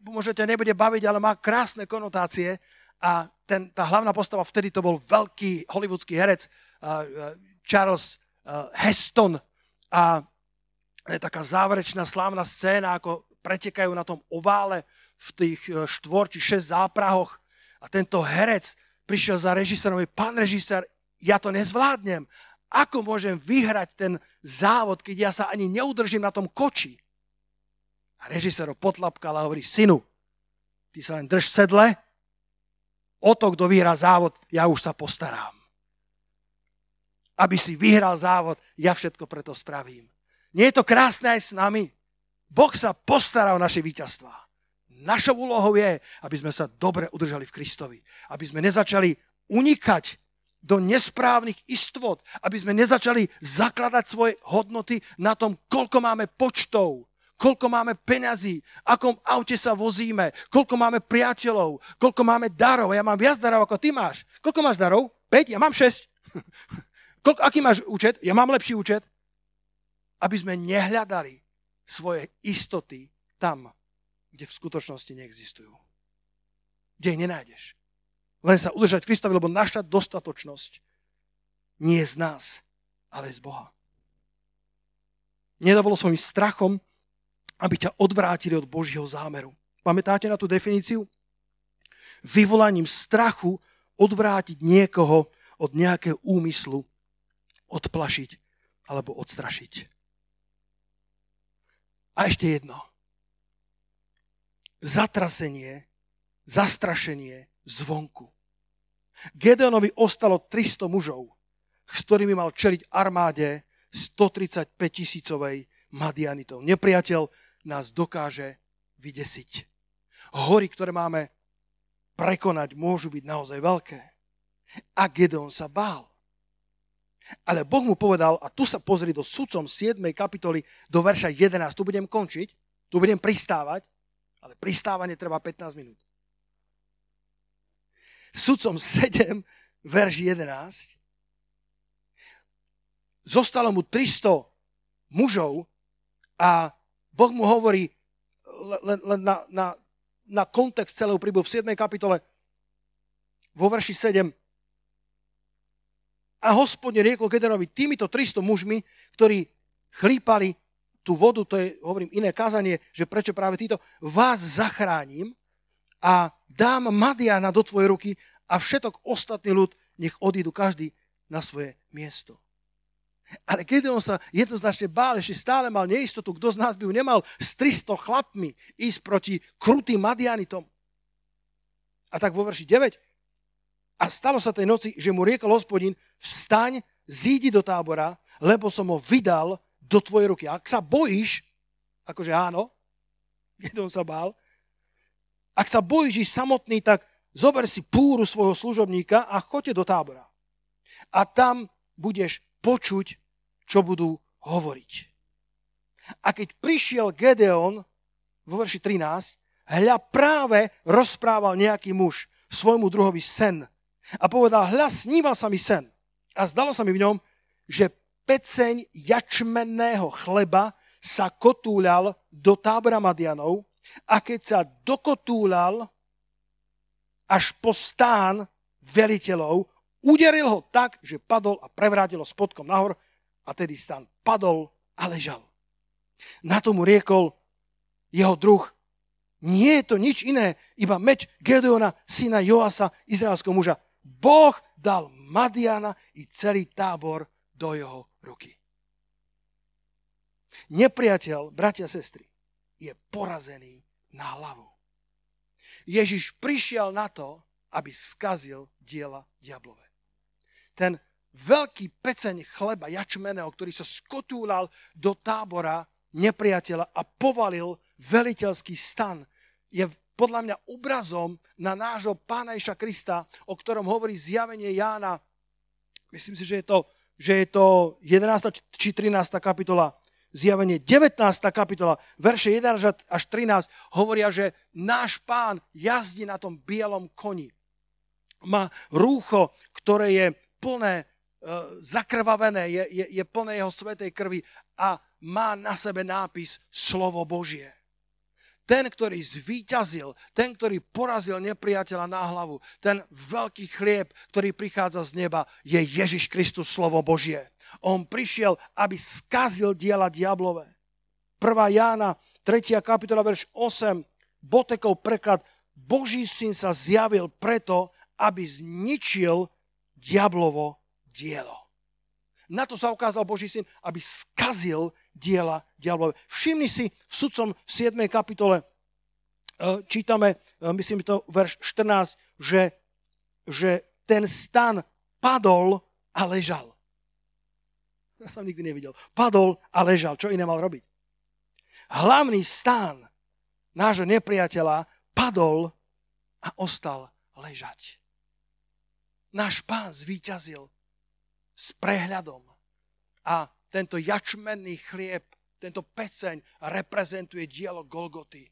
možno ťa nebude baviť, ale má krásne konotácie a ten, tá hlavná postava vtedy to bol veľký hollywoodský herec uh, Charles uh, Heston a je taká záverečná slávna scéna, ako pretekajú na tom ovále v tých e, štvor či šesť záprahoch a tento herec prišiel za režisérom, pán režisér, ja to nezvládnem. Ako môžem vyhrať ten závod, keď ja sa ani neudržím na tom koči? A režisér ho potlapkal a hovorí, synu, ty sa len drž sedle, o to, kto vyhrá závod, ja už sa postarám. Aby si vyhral závod, ja všetko preto spravím. Nie je to krásne aj s nami? Boh sa postará o naše víťazstvá. Našou úlohou je, aby sme sa dobre udržali v Kristovi. Aby sme nezačali unikať do nesprávnych istot, aby sme nezačali zakladať svoje hodnoty na tom, koľko máme počtov, koľko máme peňazí, akom aute sa vozíme, koľko máme priateľov, koľko máme darov. Ja mám viac darov, ako ty máš. Koľko máš darov? 5? Ja mám 6. Koľko, aký máš účet? Ja mám lepší účet. Aby sme nehľadali svoje istoty tam, kde v skutočnosti neexistujú. Kde ich nenájdeš. Len sa udržať Kristovi, lebo naša dostatočnosť nie je z nás, ale z Boha. Nedovolo svojim strachom, aby ťa odvrátili od Božieho zámeru. Pamätáte na tú definíciu? Vyvolaním strachu odvrátiť niekoho od nejakého úmyslu, odplašiť alebo odstrašiť. A ešte jedno zatrasenie, zastrašenie zvonku. Gedeonovi ostalo 300 mužov, s ktorými mal čeliť armáde 135 tisícovej Madianitov. Nepriateľ nás dokáže vydesiť. Hory, ktoré máme prekonať, môžu byť naozaj veľké. A Gedeon sa bál. Ale Boh mu povedal, a tu sa pozri do sudcom 7. kapitoly, do verša 11, tu budem končiť, tu budem pristávať, ale pristávanie trvá 15 minút. Sudcom 7, verš 11. Zostalo mu 300 mužov a Boh mu hovorí len, len na, na, na kontext celého príbehu v 7. kapitole vo verši 7. A hospodne riekol Gederovi týmito 300 mužmi, ktorí chlípali tú vodu, to je, hovorím, iné kázanie, že prečo práve títo, vás zachránim a dám Madiana do tvojej ruky a všetok ostatný ľud nech odídu každý na svoje miesto. Ale keď on sa jednoznačne bál, ešte stále mal neistotu, kto z nás by ju nemal s 300 chlapmi ísť proti krutým Madianitom. A tak vo verši 9. A stalo sa tej noci, že mu riekol hospodin, vstaň, zídi do tábora, lebo som ho vydal do tvojej ruky. Ak sa bojíš, akože áno, keď on sa bál, ak sa bojíš samotný, tak zober si púru svojho služobníka a choďte do tábora. A tam budeš počuť, čo budú hovoriť. A keď prišiel Gedeon vo verši 13, hľa práve rozprával nejaký muž svojmu druhovi sen. A povedal, hľa sníval sa mi sen. A zdalo sa mi v ňom, že peceň jačmenného chleba sa kotúľal do tábora Madianov a keď sa dokotúľal až po stán veliteľov, uderil ho tak, že padol a prevrátil ho spodkom nahor a tedy stán padol a ležal. Na tomu riekol jeho druh, nie je to nič iné, iba meč Gedeona, syna Joasa, izraelského muža. Boh dal Madiana i celý tábor do jeho ruky. Nepriateľ, bratia a sestry, je porazený na hlavu. Ježiš prišiel na to, aby skazil diela diablové. Ten veľký peceň chleba jačmeného, ktorý sa skotúlal do tábora nepriateľa a povalil veliteľský stan, je podľa mňa obrazom na nášho pána Iša Krista, o ktorom hovorí zjavenie Jána. Myslím si, že je to, že je to 11. či 13. kapitola zjavenie 19. kapitola, verše 11 až 13 hovoria, že náš pán jazdí na tom bielom koni. Má rúcho, ktoré je plné, e, zakrvavené, je, je, je plné jeho svetej krvi a má na sebe nápis Slovo Božie. Ten, ktorý zvíťazil, ten, ktorý porazil nepriateľa na hlavu, ten veľký chlieb, ktorý prichádza z neba, je Ježiš Kristus, slovo Božie. On prišiel, aby skazil diela diablové. 1. Jána, 3. kapitola, verš 8, Botekov preklad, Boží syn sa zjavil preto, aby zničil diablovo dielo. Na to sa ukázal Boží syn, aby skazil diela diablové. Všimni si v sudcom v 7. kapitole, e, čítame, e, myslím to verš 14, že, že ten stan padol a ležal. Ja som nikdy nevidel. Padol a ležal. Čo iné mal robiť? Hlavný stán nášho nepriateľa padol a ostal ležať. Náš pán zvíťazil s prehľadom a tento jačmenný chlieb, tento peceň reprezentuje dielo Golgoty,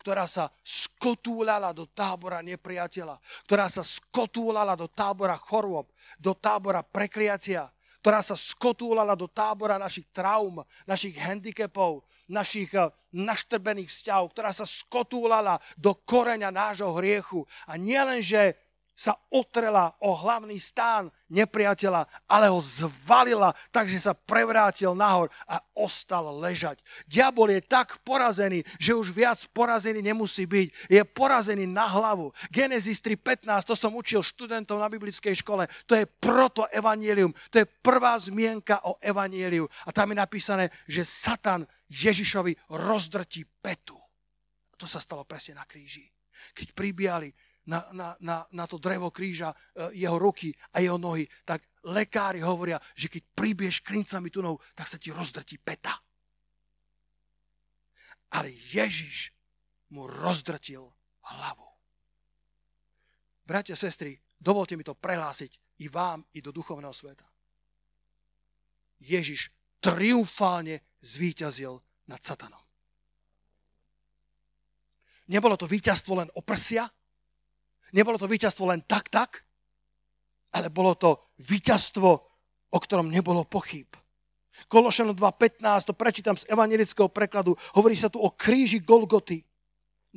ktorá sa skotúľala do tábora nepriateľa, ktorá sa skotúľala do tábora chorôb, do tábora prekliatia, ktorá sa skotúlala do tábora našich traum, našich handicapov, našich eh, naštrbených vzťahov, ktorá sa skotúlala do koreňa nášho hriechu. A nielen, že sa otrela o hlavný stán nepriateľa, ale ho zvalila, takže sa prevrátil nahor a ostal ležať. Diabol je tak porazený, že už viac porazený nemusí byť. Je porazený na hlavu. Genesis 3.15, to som učil študentov na biblickej škole, to je proto evanielium, to je prvá zmienka o evanieliu. A tam je napísané, že Satan Ježišovi rozdrtí petu. To sa stalo presne na kríži. Keď pribíjali na, na, na, na to drevo kríža e, jeho ruky a jeho nohy, tak lekári hovoria, že keď pribieš klincami tu nohu, tak sa ti rozdrtí peta. Ale Ježiš mu rozdrtil hlavu. Bratia, sestry, dovolte mi to prehlásiť i vám, i do duchovného sveta. Ježiš triumfálne zvíťazil nad satanom. Nebolo to víťazstvo len o prsia, Nebolo to víťazstvo len tak, tak, ale bolo to víťazstvo, o ktorom nebolo pochyb. Kološanom 2.15, to prečítam z evangelického prekladu, hovorí sa tu o kríži Golgoty.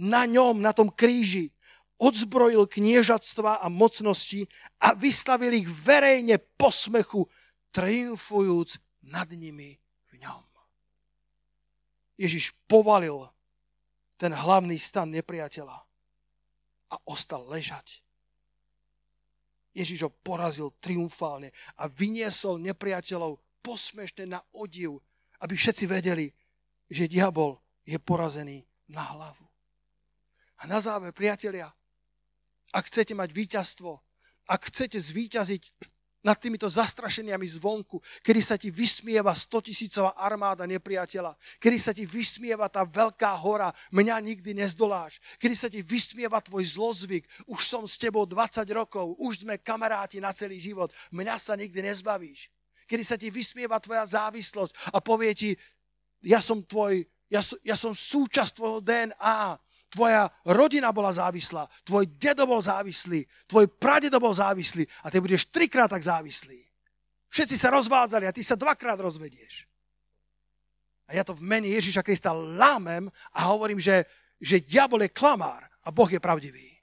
Na ňom, na tom kríži, odzbrojil kniežatstva a mocnosti a vystavil ich verejne posmechu, triumfujúc nad nimi v ňom. Ježiš povalil ten hlavný stan nepriateľa a ostal ležať. Ježiš ho porazil triumfálne a vyniesol nepriateľov posmešne na odiv, aby všetci vedeli, že diabol je porazený na hlavu. A na záver, priatelia, ak chcete mať víťazstvo, ak chcete zvíťaziť nad týmito zastrašeniami zvonku, kedy sa ti vysmieva 100 tisícová armáda nepriateľa, kedy sa ti vysmieva tá veľká hora, mňa nikdy nezdoláš, kedy sa ti vysmieva tvoj zlozvyk, už som s tebou 20 rokov, už sme kamaráti na celý život, mňa sa nikdy nezbavíš. Kedy sa ti vysmieva tvoja závislosť a povie ti, ja som tvoj, ja, ja som súčasť tvojho DNA, Tvoja rodina bola závislá, tvoj dedo bol závislý, tvoj pradedo bol závislý a ty budeš trikrát tak závislý. Všetci sa rozvádzali a ty sa dvakrát rozvedieš. A ja to v mene Ježiša Krista lámem a hovorím, že, že diabol je klamár a Boh je pravdivý.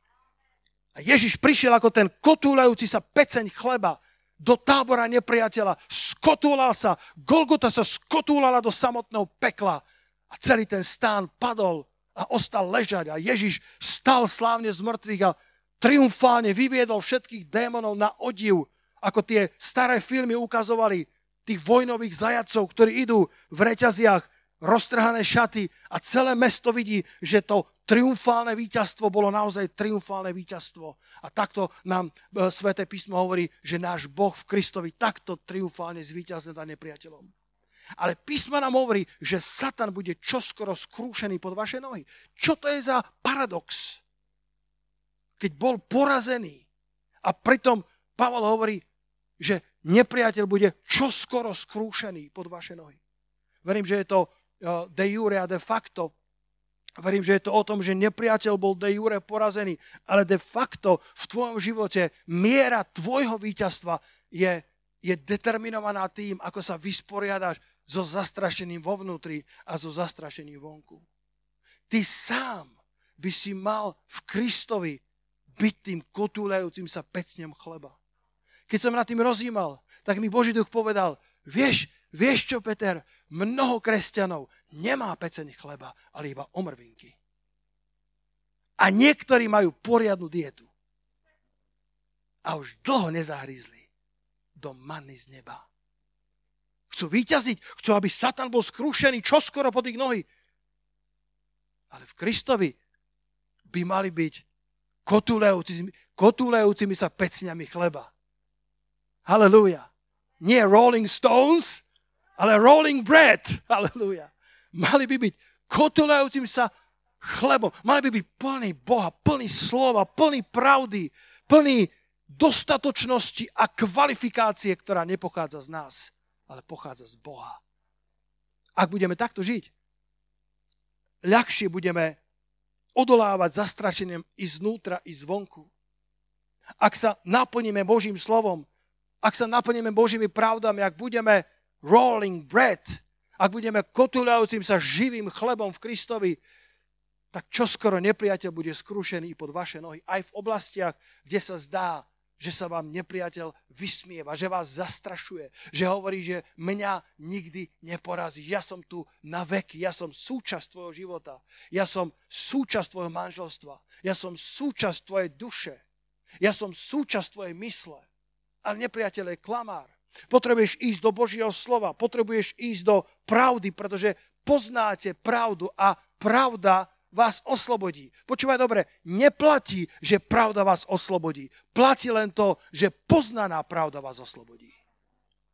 A Ježiš prišiel ako ten kotúľajúci sa peceň chleba do tábora nepriateľa, skotúlal sa, Golgota sa skotúlala do samotného pekla a celý ten stán padol a ostal ležať a Ježiš stal slávne z mŕtvych a triumfálne vyviedol všetkých démonov na odiv, ako tie staré filmy ukazovali tých vojnových zajacov, ktorí idú v reťaziach, roztrhané šaty a celé mesto vidí, že to triumfálne víťazstvo bolo naozaj triumfálne víťazstvo. A takto nám e, Sveté písmo hovorí, že náš Boh v Kristovi takto triumfálne zvíťazne nad nepriateľom. Ale písma nám hovorí, že Satan bude čoskoro skrúšený pod vaše nohy. Čo to je za paradox? Keď bol porazený a pritom Pavel hovorí, že nepriateľ bude čoskoro skrúšený pod vaše nohy. Verím, že je to uh, de jure a de facto. Verím, že je to o tom, že nepriateľ bol de jure porazený, ale de facto v tvojom živote miera tvojho víťazstva je, je determinovaná tým, ako sa vysporiadaš so zastrašením vo vnútri a so zastrašením vonku. Ty sám by si mal v Kristovi byť tým kotúľajúcim sa pecnem chleba. Keď som nad tým rozímal, tak mi Boží duch povedal, vieš, vieš čo, Peter, mnoho kresťanov nemá peceň chleba, ale iba omrvinky. A niektorí majú poriadnu dietu. A už dlho nezahrízli do manny z neba. Chcú vyťaziť, chcú, aby Satan bol skrušený čoskoro pod ich nohy. Ale v Kristovi by mali byť kotulejúcimi, kotulejúcimi sa pecňami chleba. Halelúja. Nie Rolling Stones, ale Rolling Bread. Halelúja. Mali by byť kotulejúcimi sa chlebom. Mali by byť plný Boha, plný slova, plný pravdy, plný dostatočnosti a kvalifikácie, ktorá nepochádza z nás ale pochádza z Boha. Ak budeme takto žiť, ľahšie budeme odolávať zastrašeniem i znútra, i zvonku. Ak sa naplníme Božím slovom, ak sa naplníme Božími pravdami, ak budeme rolling bread, ak budeme kotuľajúcim sa živým chlebom v Kristovi, tak čoskoro nepriateľ bude skrušený pod vaše nohy. Aj v oblastiach, kde sa zdá, že sa vám nepriateľ vysmieva, že vás zastrašuje, že hovorí, že mňa nikdy neporazíš. Ja som tu na veky, ja som súčasť tvojho života, ja som súčasť tvojho manželstva, ja som súčasť tvojej duše, ja som súčasť tvojej mysle. Ale nepriateľ je klamár. Potrebuješ ísť do Božieho slova, potrebuješ ísť do pravdy, pretože poznáte pravdu a pravda vás oslobodí. Počúvaj dobre, neplatí, že pravda vás oslobodí. Platí len to, že poznaná pravda vás oslobodí.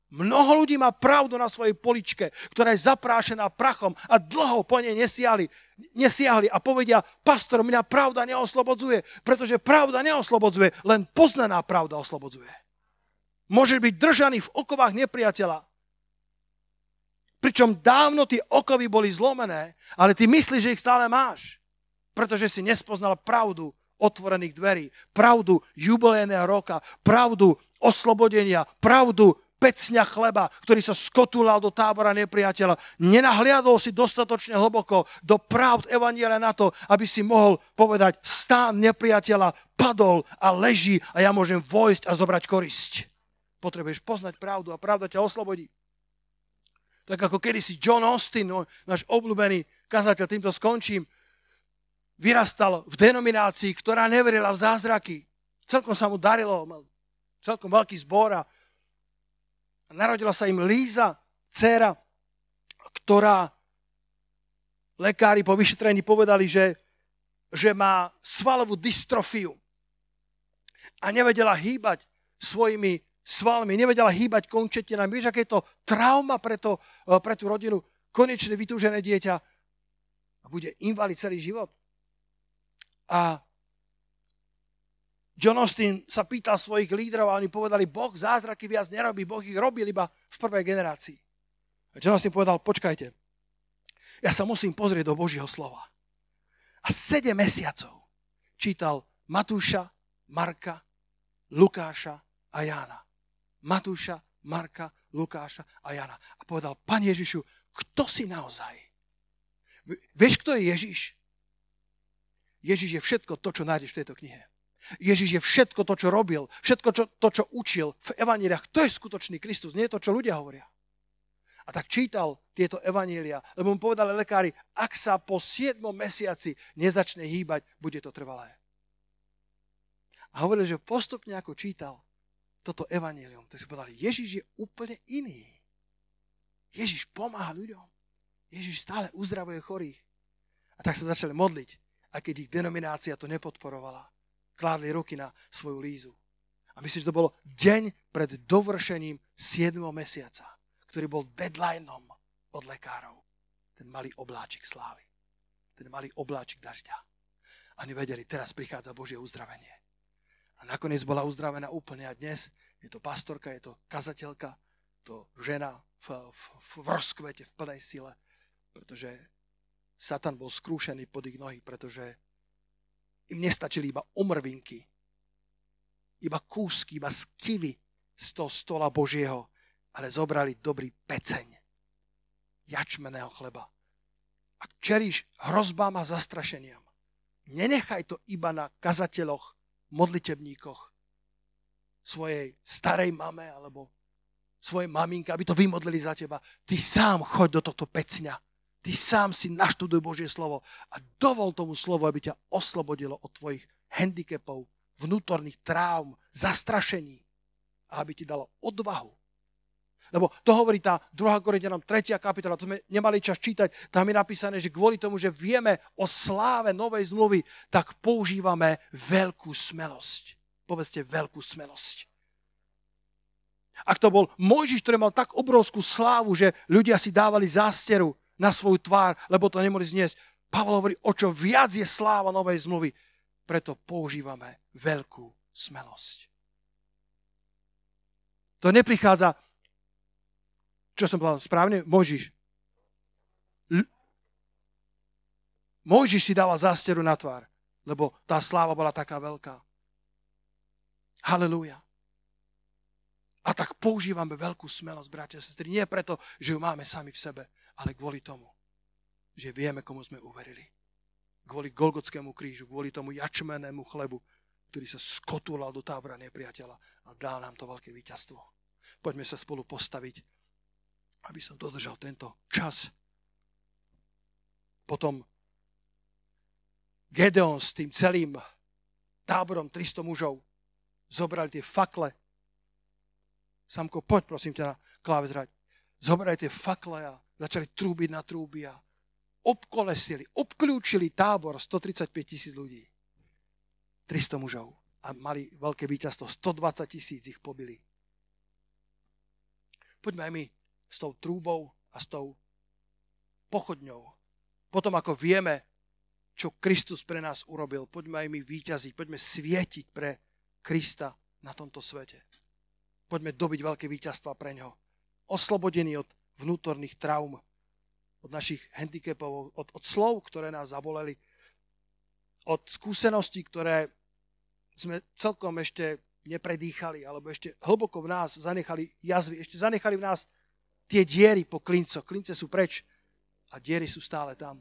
Mnoho ľudí má pravdu na svojej poličke, ktorá je zaprášená prachom a dlho po nej nesiahli, nesiahli a povedia, pastor, mňa pravda neoslobodzuje, pretože pravda neoslobodzuje, len poznaná pravda oslobodzuje. Môže byť držaný v okovách nepriateľa, Pričom dávno tie okovy boli zlomené, ale ty myslíš, že ich stále máš. Pretože si nespoznal pravdu otvorených dverí, pravdu jubilejného roka, pravdu oslobodenia, pravdu pecňa chleba, ktorý sa skotúlal do tábora nepriateľa. Nenahliadol si dostatočne hlboko do pravd Evaniela na to, aby si mohol povedať, stán nepriateľa padol a leží a ja môžem vojsť a zobrať korisť. Potrebuješ poznať pravdu a pravda ťa oslobodí. Tak ako kedysi John Austin, náš obľúbený kazateľ, týmto skončím, vyrastal v denominácii, ktorá neverila v zázraky. Celkom sa mu darilo, mal celkom veľký zbor a narodila sa im Líza, dcera, ktorá lekári po vyšetrení povedali, že, že má svalovú dystrofiu a nevedela hýbať svojimi svalmi, nevedela hýbať končetinami. Vieš, aké je to trauma pre, to, e, pre tú rodinu, konečne vytúžené dieťa a bude invalid celý život. A John Austin sa pýtal svojich lídrov a oni povedali, Boh zázraky viac nerobí, Boh ich robil iba v prvej generácii. A John Austin povedal, počkajte, ja sa musím pozrieť do Božieho slova. A sedem mesiacov čítal Matúša, Marka, Lukáša a Jána. Matúša, Marka, Lukáša a Jana. A povedal, Pán Ježišu, kto si naozaj? Vieš, kto je Ježiš? Ježiš je všetko to, čo nájdeš v tejto knihe. Ježiš je všetko to, čo robil, všetko čo, to, čo učil v evaníliách. To je skutočný Kristus, nie je to, čo ľudia hovoria. A tak čítal tieto evanília, lebo mu povedali lekári, ak sa po 7 mesiaci nezačne hýbať, bude to trvalé. A hovoril, že postupne ako čítal, toto evanílium, tak si povedali, Ježiš je úplne iný. Ježiš pomáha ľuďom. Ježiš stále uzdravuje chorých. A tak sa začali modliť, aj keď ich denominácia to nepodporovala. Kládli ruky na svoju lízu. A myslím, že to bolo deň pred dovršením 7. mesiaca, ktorý bol deadlineom od lekárov. Ten malý obláčik slávy. Ten malý obláčik dažďa. A oni vedeli, teraz prichádza Božie uzdravenie. Nakoniec bola uzdravená úplne a dnes je to pastorka, je to kazateľka, to žena v, v, v rozkvete, v plnej sile, pretože Satan bol skrúšený pod ich nohy, pretože im nestačili iba omrvinky, iba kúsky, iba skivy z toho stola Božieho, ale zobrali dobrý peceň jačmeného chleba. Ak čeríš hrozbám a zastrašeniam, nenechaj to iba na kazateľoch modlitebníkoch svojej starej mame alebo svojej maminke, aby to vymodlili za teba. Ty sám choď do tohto pecňa. Ty sám si naštuduj Božie slovo a dovol tomu slovo, aby ťa oslobodilo od tvojich handicapov, vnútorných traum, zastrašení a aby ti dalo odvahu. Lebo to hovorí tá 2. Korintianom 3. kapitola, to sme nemali čas čítať, tam je napísané, že kvôli tomu, že vieme o sláve novej zmluvy, tak používame veľkú smelosť. Povedzte veľkú smelosť. Ak to bol Mojžiš, ktorý mal tak obrovskú slávu, že ľudia si dávali zásteru na svoju tvár, lebo to nemohli zniesť, Pavel hovorí, o čo viac je sláva novej zmluvy, preto používame veľkú smelosť. To neprichádza čo som povedal správne? Možiš. L- Mojžiš si dával zásteru na tvár, lebo tá sláva bola taká veľká. Halelúja. A tak používame veľkú smelosť, bratia a sestry. Nie preto, že ju máme sami v sebe, ale kvôli tomu, že vieme, komu sme uverili. Kvôli Golgotskému krížu, kvôli tomu jačmenému chlebu, ktorý sa skotúlal do tábora nepriateľa a dal nám to veľké víťazstvo. Poďme sa spolu postaviť aby som dodržal tento čas. Potom Gedeon s tým celým táborom 300 mužov zobrali tie fakle. Samko, poď prosím ťa na kláve zrať. Zobrali tie fakle a začali trúbiť na trúby a obkolesili, obklúčili tábor 135 tisíc ľudí. 300 mužov a mali veľké víťazstvo. 120 tisíc ich pobili. Poďme aj my s tou trúbou a s tou pochodňou. Potom ako vieme, čo Kristus pre nás urobil, poďme aj my výťaziť, poďme svietiť pre Krista na tomto svete. Poďme dobiť veľké víťazstva pre ňo. Oslobodení od vnútorných traum, od našich handicapov, od, od slov, ktoré nás zaboleli, od skúseností, ktoré sme celkom ešte nepredýchali, alebo ešte hlboko v nás zanechali jazvy, ešte zanechali v nás tie diery po klincoch. Klince sú preč a diery sú stále tam.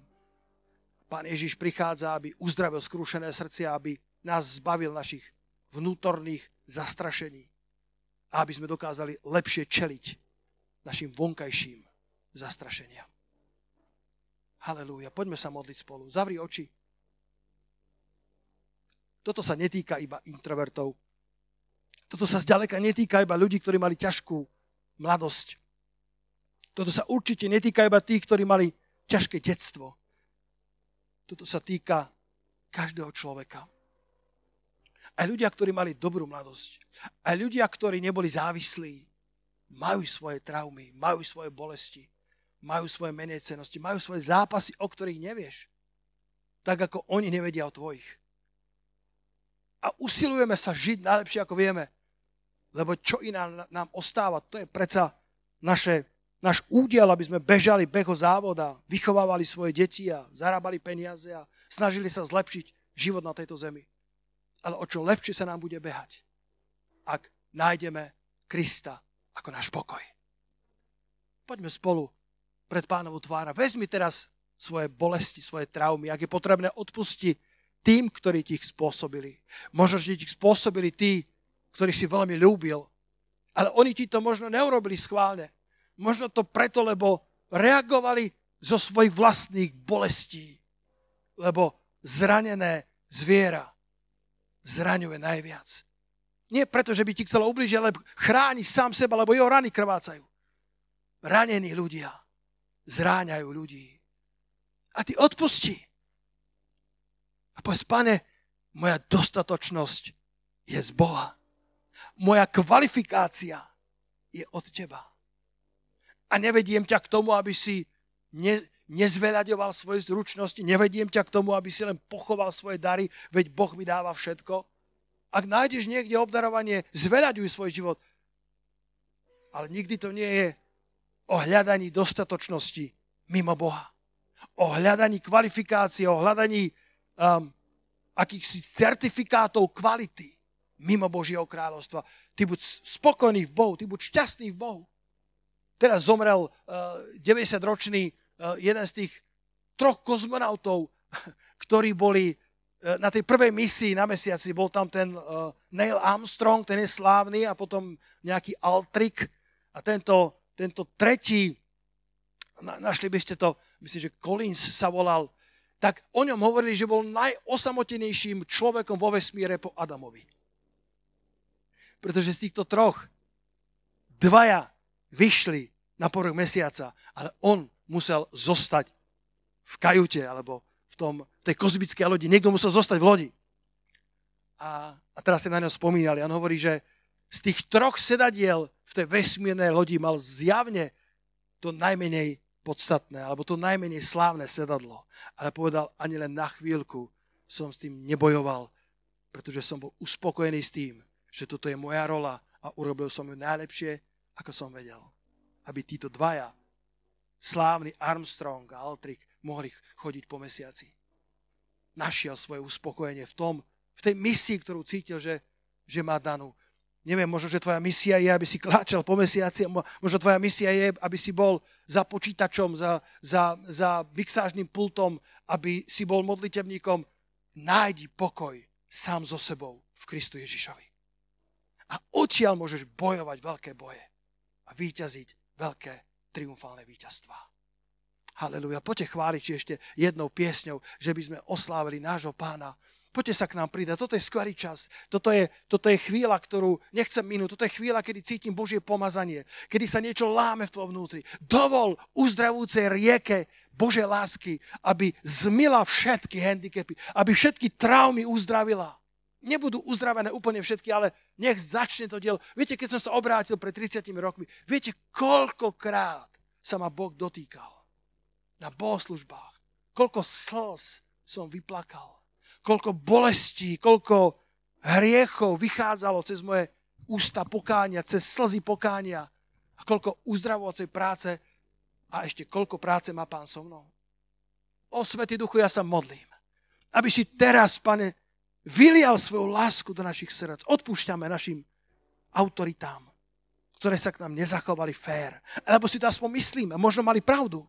Pán Ježiš prichádza, aby uzdravil skrúšené srdcia, aby nás zbavil našich vnútorných zastrašení a aby sme dokázali lepšie čeliť našim vonkajším zastrašenia. Halelúja. Poďme sa modliť spolu. Zavri oči. Toto sa netýka iba introvertov. Toto sa zďaleka netýka iba ľudí, ktorí mali ťažkú mladosť. Toto sa určite netýka iba tých, ktorí mali ťažké detstvo. Toto sa týka každého človeka. Aj ľudia, ktorí mali dobrú mladosť. Aj ľudia, ktorí neboli závislí. Majú svoje traumy, majú svoje bolesti, majú svoje menecenosti, majú svoje zápasy, o ktorých nevieš. Tak ako oni nevedia o tvojich a usilujeme sa žiť najlepšie, ako vieme. Lebo čo iná nám ostáva, to je predsa naše, náš údiel, aby sme bežali beho závoda, vychovávali svoje deti a zarábali peniaze a snažili sa zlepšiť život na tejto zemi. Ale o čo lepšie sa nám bude behať, ak nájdeme Krista ako náš pokoj. Poďme spolu pred pánovu tvára. Vezmi teraz svoje bolesti, svoje traumy. Ak je potrebné, odpusti tým, ktorí ti ich spôsobili. Možno, že ti ich spôsobili tí, ktorí si veľmi ľúbil, ale oni ti to možno neurobili schválne. Možno to preto, lebo reagovali zo svojich vlastných bolestí. Lebo zranené zviera zraňuje najviac. Nie preto, že by ti chcelo ubližiť, ale chráni sám seba, lebo jeho rany krvácajú. Ranení ľudia zráňajú ľudí. A ty odpusti. A povedz, pane, moja dostatočnosť je z Boha. Moja kvalifikácia je od teba. A nevediem ťa k tomu, aby si ne, nezveľaďoval svoje zručnosti, nevediem ťa k tomu, aby si len pochoval svoje dary, veď Boh mi dáva všetko. Ak nájdeš niekde obdarovanie, zveľaďuj svoj život. Ale nikdy to nie je o hľadaní dostatočnosti mimo Boha. O hľadaní kvalifikácie, o hľadaní um, akýchsi certifikátov kvality mimo Božieho kráľovstva. Ty buď spokojný v Bohu, ty buď šťastný v Bohu. Teraz zomrel uh, 90-ročný uh, jeden z tých troch kozmonautov, ktorí boli uh, na tej prvej misii na mesiaci. Bol tam ten Neil Armstrong, ten je slávny, a potom nejaký Altrik. A tento, tento tretí, na, našli by ste to, myslím, že Collins sa volal, tak o ňom hovorili, že bol najosamotenejším človekom vo vesmíre po Adamovi. Pretože z týchto troch dvaja vyšli na povrch mesiaca, ale on musel zostať v kajute alebo v, tom, tej kozmickej lodi. Niekto musel zostať v lodi. A, a teraz sa na ňo spomínali. On hovorí, že z tých troch sedadiel v tej vesmírnej lodi mal zjavne to najmenej podstatné, alebo to najmenej slávne sedadlo. Ale povedal, ani len na chvíľku som s tým nebojoval, pretože som bol uspokojený s tým, že toto je moja rola a urobil som ju najlepšie, ako som vedel. Aby títo dvaja, slávny Armstrong a Altrik, mohli chodiť po mesiaci. Našiel svoje uspokojenie v tom, v tej misii, ktorú cítil, že, že má danú. Neviem, možno, že tvoja misia je, aby si kláčal po mesiaci, možno tvoja misia je, aby si bol za počítačom, za, za, za mixážnym pultom, aby si bol modlitevníkom. Nájdi pokoj sám so sebou v Kristu Ježišovi. A odtiaľ môžeš bojovať veľké boje a vyťaziť veľké triumfálne víťazstvá. Haleluja. Poďte chváliť ešte jednou piesňou, že by sme oslávili nášho pána Poďte sa k nám pridať. Toto je skvelý čas. Toto je, toto je chvíľa, ktorú nechcem minúť. Toto je chvíľa, kedy cítim Božie pomazanie. Kedy sa niečo láme v tvojom vnútri. Dovol uzdravujúcej rieke Bože lásky, aby zmila všetky handicapy, aby všetky traumy uzdravila. Nebudú uzdravené úplne všetky, ale nech začne to dielo. Viete, keď som sa obrátil pred 30 rokmi, viete, koľkokrát sa ma Boh dotýkal na bohoslužbách. Koľko slz som vyplakal koľko bolestí, koľko hriechov vychádzalo cez moje ústa pokánia, cez slzy pokánia a koľko uzdravovacej práce a ešte koľko práce má pán so mnou. O Svetý Duchu, ja sa modlím, aby si teraz, pane, vylial svoju lásku do našich srdc. Odpúšťame našim autoritám, ktoré sa k nám nezachovali fér. Alebo si to aspoň myslíme, možno mali pravdu,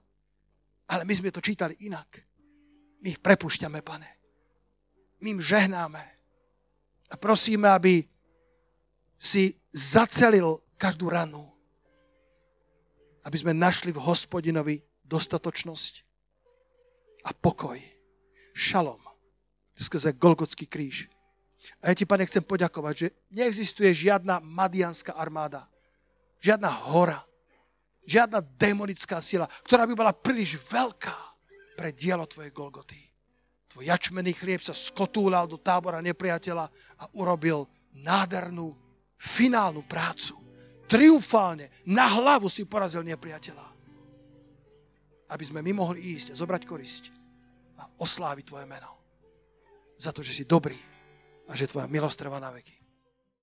ale my sme to čítali inak. My ich prepušťame, pane my im žehnáme. A prosíme, aby si zacelil každú ranu. aby sme našli v hospodinovi dostatočnosť a pokoj. Šalom. Skrze Golgotský kríž. A ja ti, pane, chcem poďakovať, že neexistuje žiadna madianská armáda, žiadna hora, žiadna demonická sila, ktorá by bola príliš veľká pre dielo tvojej Golgoty. Tvoj jačmený chlieb sa skotúlal do tábora nepriateľa a urobil nádhernú finálnu prácu. Triumfálne na hlavu si porazil nepriateľa. Aby sme my mohli ísť a zobrať korisť a osláviť Tvoje meno. Za to, že si dobrý a že Tvoja milosť trvá na veky.